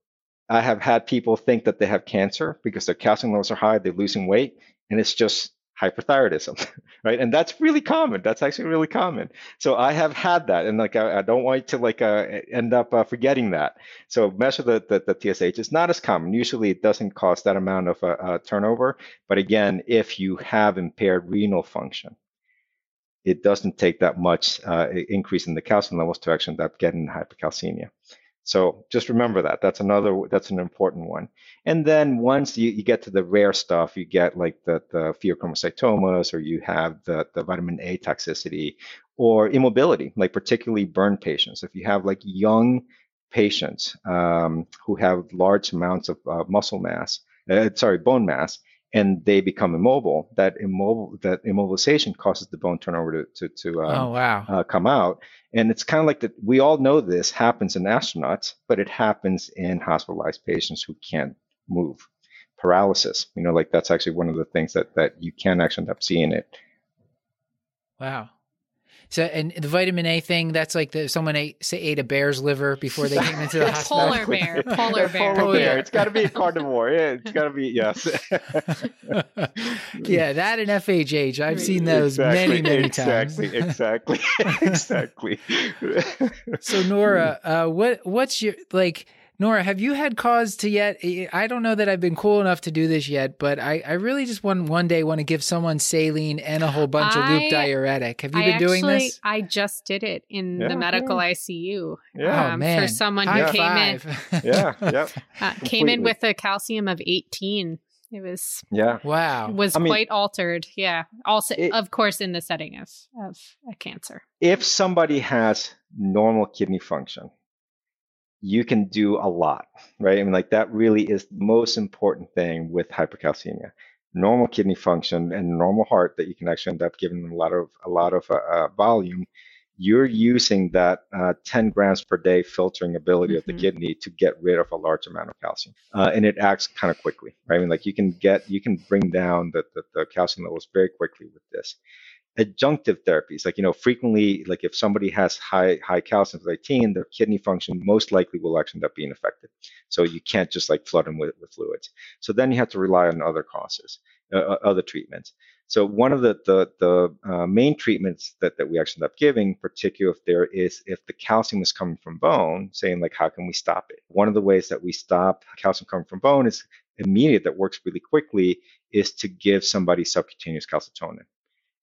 I have had people think that they have cancer because their calcium levels are high, they're losing weight, and it's just hyperthyroidism, right? And that's really common. That's actually really common. So I have had that, and like I, I don't want to like uh, end up uh, forgetting that. So measure the, the, the TSH. It's not as common. Usually, it doesn't cause that amount of uh, uh, turnover. But again, if you have impaired renal function, it doesn't take that much uh, increase in the calcium levels to actually end up getting hypercalcemia. So just remember that. That's another. That's an important one. And then once you, you get to the rare stuff, you get like the, the pheochromocytomas, or you have the, the vitamin A toxicity, or immobility, like particularly burn patients. If you have like young patients um, who have large amounts of uh, muscle mass, uh, sorry, bone mass, and they become immobile, that immobile that immobilization causes the bone turnover to to, to um, oh, wow. uh, come out. And it's kind of like that. We all know this happens in astronauts, but it happens in hospitalized patients who can't move. Paralysis, you know, like that's actually one of the things that that you can actually end up seeing it. Wow. So, and the vitamin A thing, that's like the someone ate say ate a bear's liver before they came into the hospital. Polar bear, polar bear, polar bear. It's got to be a carnivore. Yeah, it's got to be yes. yeah, that and FHH. I've seen those exactly, many, many exactly, times. Exactly, exactly, exactly. so, Nora, uh, what what's your like? Nora, have you had cause to yet? I don't know that I've been cool enough to do this yet, but I, I really just want one day want to give someone saline and a whole bunch I, of loop diuretic. Have you I been actually, doing this? I just did it in yeah, the medical yeah. ICU. Yeah. Um, oh, man. For someone who came five. in. yeah, yep. Uh, came in with a calcium of 18 It was Yeah. Wow. was I mean- quite altered. Yeah. Also, It- of course, in the setting of of a cancer. If somebody has normal kidney function, you can do a lot, right? I mean, like that really is the most important thing with hypercalcemia. Normal kidney function and normal heart that you can actually end up giving them a lot of a lot of uh, uh, volume. You're using that uh, 10 grams per day filtering ability of the Mhm. kidney to get rid of a large amount of calcium, uh, and it acts kind of quickly, right? I mean, like you can get you can bring down the, the, the calcium levels very quickly with this adjunctive therapies. Like you know frequently like if somebody has high high calcium 18 their kidney function most likely will actually end up being affected. So you can't just like flood them with, with fluids. So then you have to rely on other causes uh, uh, other treatments. So one of the the, the uh, main treatments that, that we actually end up giving particularly if there is if the calcium is coming from bone saying like how can we stop it? One of the ways that we stop calcium coming from bone is immediate that works really quickly is to give somebody subcutaneous calcitonin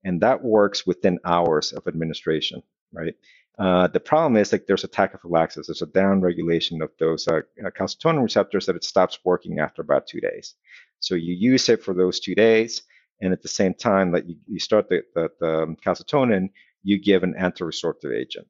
and that works within hours of administration, right? Uh, the problem is like there's a tachyphylaxis, there's a down regulation of those uh, uh, calcitonin receptors that it stops working after about two days. So you use it for those two days, and at the same time that you, you start the, the, the um, calcitonin, you give an anti-resorptive agent.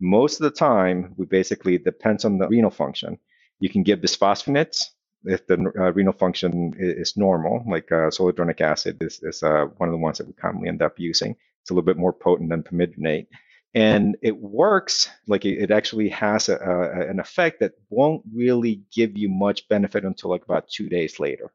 Most of the time, we basically depends on the renal function. You can give bisphosphonates if the uh, renal function is, is normal, like uh, zoledronic acid is, is uh, one of the ones that we commonly end up using. It's a little bit more potent than pamidronate. And it works, like it, it actually has a, a, an effect that won't really give you much benefit until like about two days later.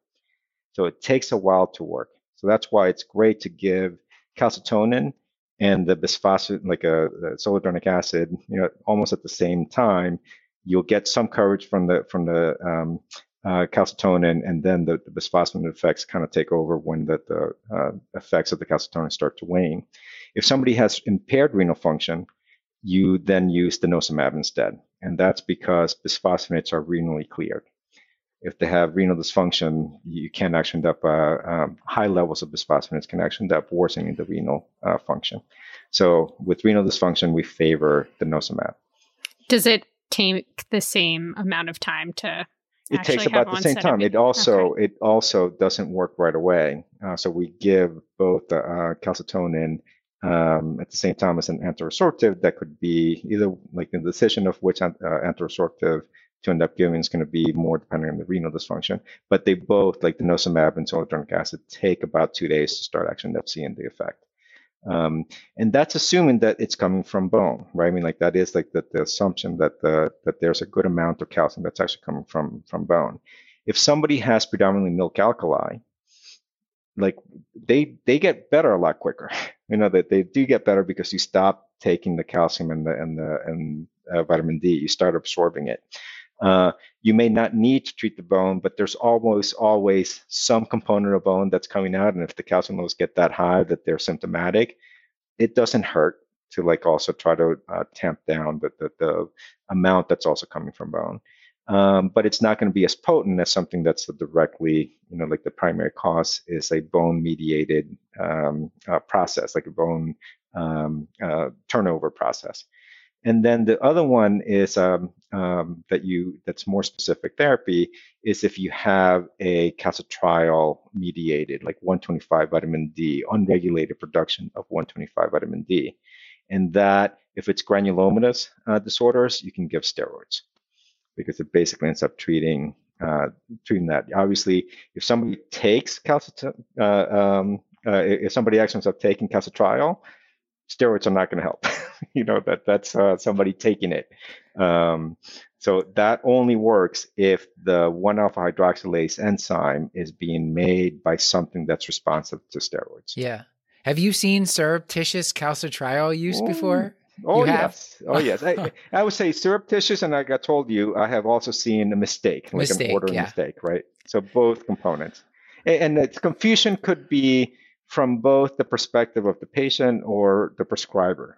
So it takes a while to work. So that's why it's great to give calcitonin and the bisphosphonate, like a, a zoledronic acid, you know, almost at the same time. You'll get some coverage from the from the um, uh, calcitonin, and then the, the bisphosphonate effects kind of take over when the, the uh, effects of the calcitonin start to wane. If somebody has impaired renal function, you then use denosumab instead, and that's because bisphosphonates are renally cleared. If they have renal dysfunction, you can actually end up uh, um, high levels of bisphosphonates can actually end up worsening the renal uh, function. So with renal dysfunction, we favor denosumab. Does it take the same amount of time to? It takes about the same time. it? Also it also doesn't work right away. Uh, so we give both the uh, calcitonin um, at the same time as an antiresorptive. That could be either like the decision of which uh, antiresorptive to end up giving is going to be more depending on the renal dysfunction. But they both, like the denosumab and zoledronic acid, take about two days to start actually end up seeing the effect. Um, and that's assuming that it's coming from bone, right? I mean, like that is like the, the assumption that the that there's a good amount of calcium that's actually coming from from bone. If somebody has predominantly milk alkali, like they they get better a lot quicker. You know that they do get better because you stop taking the calcium and the and the and uh, vitamin D. You start absorbing it. Uh, you may not need to treat the bone, but there's almost always some component of bone that's coming out. And if the calcium levels get that high that they're symptomatic, it doesn't hurt to like also try to uh, tamp down the, the, the amount that's also coming from bone. Um, but it's not going to be as potent as something that's directly, you know, like the primary cause is a bone mediated um, uh, process, like a bone um, uh, turnover process. And then the other one is um, um, that you that's more specific therapy is if you have a calcitriol mediated, like 125 vitamin D, unregulated production of 125 vitamin D, and that if it's granulomatous uh, disorders, you can give steroids because it basically ends up treating uh, treating that. Obviously, if somebody takes calcit, uh, um, uh, if somebody actually ends up taking calcitriol, steroids are not going to help. you know that that's uh, somebody taking it. Um, so that only works if the 1-alpha hydroxylase enzyme is being made by something that's responsive to steroids. Yeah. Have you seen surreptitious calcitriol use Oh, before? Oh yes, oh yes. I, I would say surreptitious, and like I told you, I have also seen a mistake, like Mistake, an ordering yeah. mistake, right? So both components, and, the confusion could be from both the perspective of the patient or the prescriber.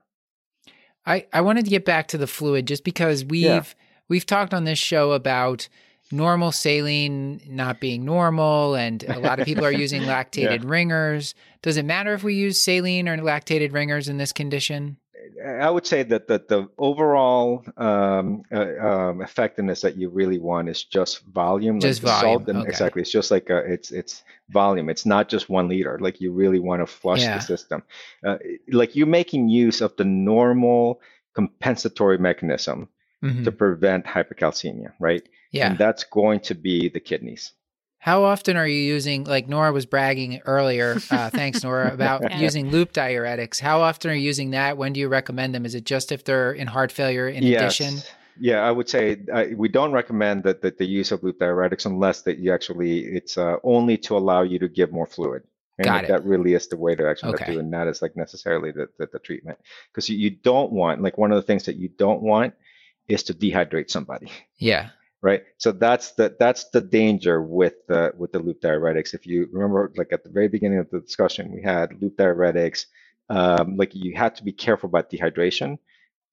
I, I wanted to get back to the fluid just because we've Yeah. we've talked on this show about normal saline not being normal and a lot of people are using lactated ringers. Does it matter if we use saline or lactated ringers in this condition? I would say that the, the overall um, uh, um, effectiveness that you really want is just volume. Just like volume, and- okay. Exactly. It's just like a, it's it's volume. It's not just one liter. Like you really want to flush Yeah. the system. Uh, like you're making use of the normal compensatory mechanism Mhm. to prevent hypercalcemia, right? Yeah. And that's going to be the kidneys. How often are you using, like Nora was bragging earlier, uh, thanks Nora, about Yeah. using loop diuretics? How often are you using that? When do you recommend them? Is it just if they're in heart failure in addition? Yeah, I would say uh, we don't recommend that, that the use of loop diuretics unless that you actually it's uh, only to allow you to give more fluid. And Got it. That really is the way to actually Okay. do, it, and that is like necessarily the the, the treatment because you, you don't want like one of the things that you don't want is to dehydrate somebody. Yeah. Right? So that's the that's the danger with the with the loop diuretics. If you remember like at the very beginning of the discussion we had loop diuretics um, like you have to be careful about dehydration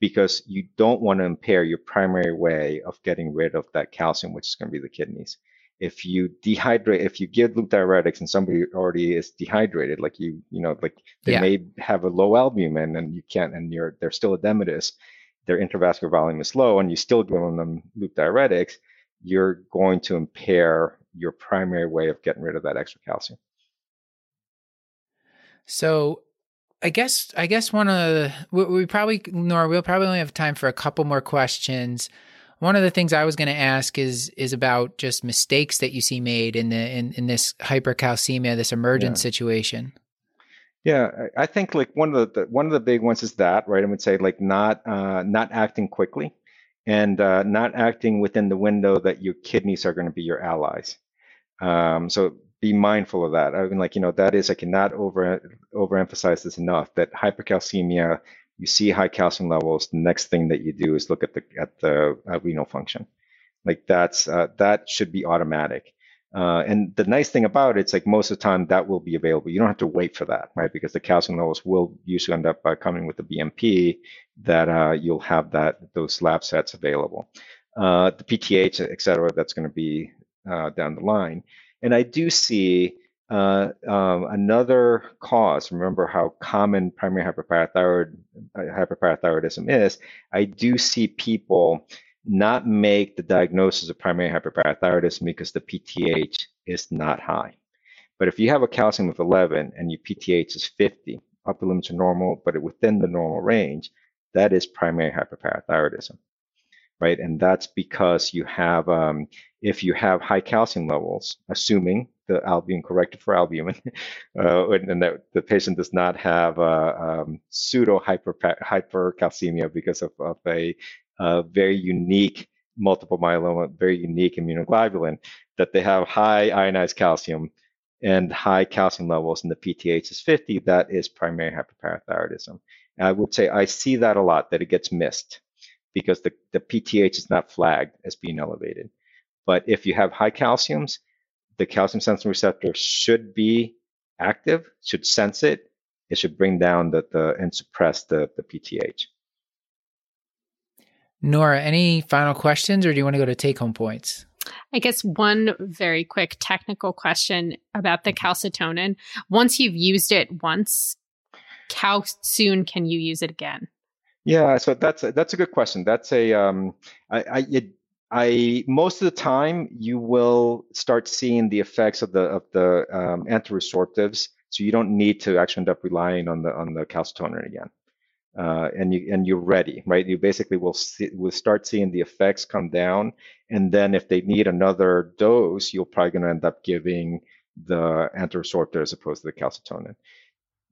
because you don't want to impair your primary way of getting rid of that calcium which is going to be the kidneys. If you dehydrate if you give loop diuretics and somebody already is dehydrated like you you know like they Yeah. may have a low albumin and you can't and you're they're still edematous their intravascular volume is low and you're still give them loop diuretics, you're going to impair your primary way of getting rid of that extra calcium. So I guess I guess one of the we, we probably Nora we'll probably only have time for a couple more questions. One of the things I was going to ask is is about just mistakes that you see made in the in, in this hypercalcemia, this emergent Yeah. situation. Yeah, I think like one of the, the one of the big ones is that, right? I would say like not uh, not acting quickly and uh, not acting within the window that your kidneys are going to be your allies. Um, so be mindful of that. I mean, like you know, that is I cannot over overemphasize this enough. That hypercalcemia, you see high calcium levels. The next thing that you do is look at the at the uh, renal function. Like that's uh, that should be automatic. Uh, and the nice thing about it, it's like most of the time that will be available. You don't have to wait for that, right? Because the calcium levels will usually end up uh, coming with the BMP that uh, you'll have that those lab sets available. Uh, the PTH, et cetera, that's going to be uh, down the line. And I do see um, another cause. Remember how common primary hyperparathyroid, hyperparathyroidism is. I do see people not make the diagnosis of primary hyperparathyroidism because the PTH is not high. But if you have a calcium of 11 and your PTH is 50, upper limits are normal, but within the normal range, that is primary hyperparathyroidism, right? And that's because you have, um, if you have high calcium levels, assuming the albumin corrected for albumin, uh, and, that the patient does not have uh, um, pseudo hyper hypercalcemia because of, of a uh, very unique multiple myeloma, very unique immunoglobulin, that they have high ionized calcium and high calcium levels and the PTH is 50, that is primary hyperparathyroidism. And I would say I see that a lot, that it gets missed because the, the PTH is not flagged as being elevated. But if you have high calciums, the calcium sensing receptor should be active, should sense it, it should bring down the, the and suppress the, the PTH. Nora, any final questions or do you want to go to take home points? I guess one very quick technical question about the calcitonin. Once you've used it once, how soon can you use it again? Yeah, so that's a, that's a good question. That's a um, I I, it, I most of the time you will start seeing the effects of the of the um, antiresorptives, so you don't need to actually end up relying on the on the calcitonin again. Uh, and you and you're ready, right? You basically will see, will start seeing the effects come down, and then if they need another dose, you're probably going to end up giving the antiresorptive as opposed to the calcitonin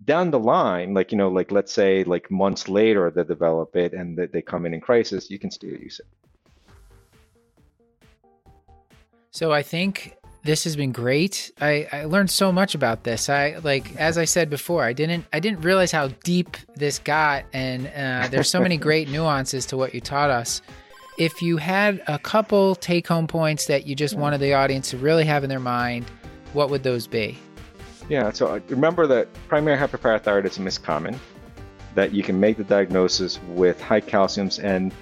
down the line, like you know, like let's say like months later they develop it and they come in in crisis, you can still use it. So I think this has been great. I, I learned so much about this. I like as I said before, I didn't I didn't realize how deep this got, and uh, there's so many great nuances to what you taught us. If you had a couple take home points that you just wanted the audience to really have in their mind, what would those be? Yeah, so uh, remember that primary hyperparathyroidism is common, that you can make the diagnosis with high calciums and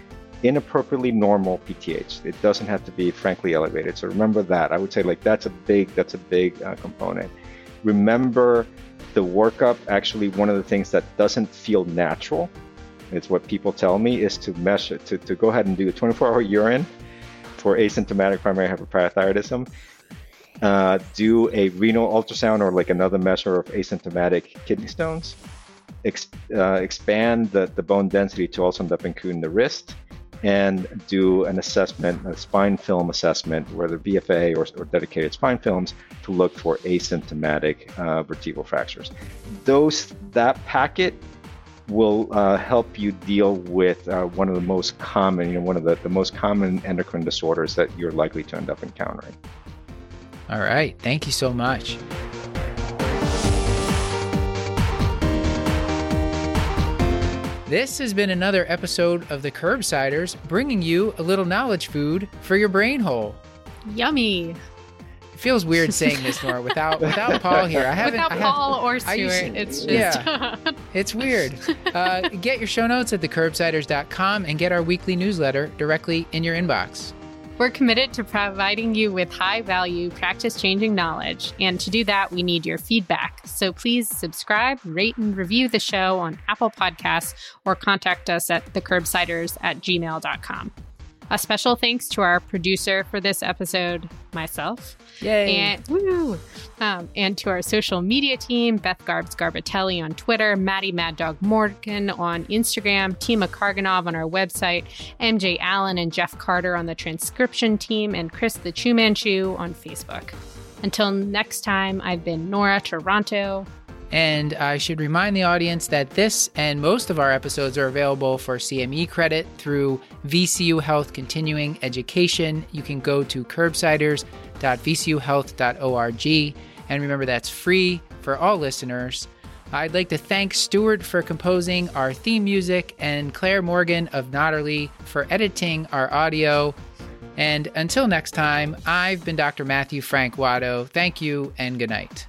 inappropriately normal PTH. It doesn't have to be frankly elevated. So remember that. I would say like that's a big that's a big uh, component. Remember the workup. Actually, one of the things that doesn't feel natural It's what people tell me is to measure to, to go ahead and do a 24-hour urine for asymptomatic primary hyperparathyroidism. Uh, do a renal ultrasound or like another measure of asymptomatic kidney stones. Ex- uh, expand the, the bone density to also end up including the wrist and do an assessment, a spine film assessment, whether VFA or, or dedicated spine films, to look for asymptomatic uh, vertebral fractures. Those that packet will uh, help you deal with uh, one of the most common, you know, one of the, the most common endocrine disorders that you're likely to end up encountering. All right. Thank you so much. This has been another episode of the Curbsiders, bringing you a little knowledge food for your brain hole. Yummy. It feels weird saying this, Nora, without without Paul here. I haven't. Without I Paul have, or Stuart, to- it's just. yeah. It's weird. Uh, get your show notes at thecurbsiders.com and get our weekly newsletter directly in your inbox. We're committed to providing you with high value, practice changing knowledge. And to do that, we need your feedback. So please subscribe, rate, and review the show on Apple Podcasts or contact us at thecurbsiders at gmail.com. A special thanks to our producer for this episode, myself, Yay. and woo, um, and to our social media team, Beth Garbs Garbitelli on Twitter, Maddie Mad Dog Morgan on Instagram, Tima Karganov on our website, MJ Allen and Jeff Carter on the transcription team, and Chris the Chiu Manchu on Facebook. Until next time, I've been Nora Taranto. And I should remind the audience that this and most of our episodes are available for CME credit through VCU Health Continuing Education. You can go to curbsiders.vcuhealth.org. And remember, that's free for all listeners. I'd like to thank Stuart for composing our theme music and Clair Morgan of Nodderly for editing our audio. And until next time, I've been Dr. Matthew Frank Watto. Thank you and good night.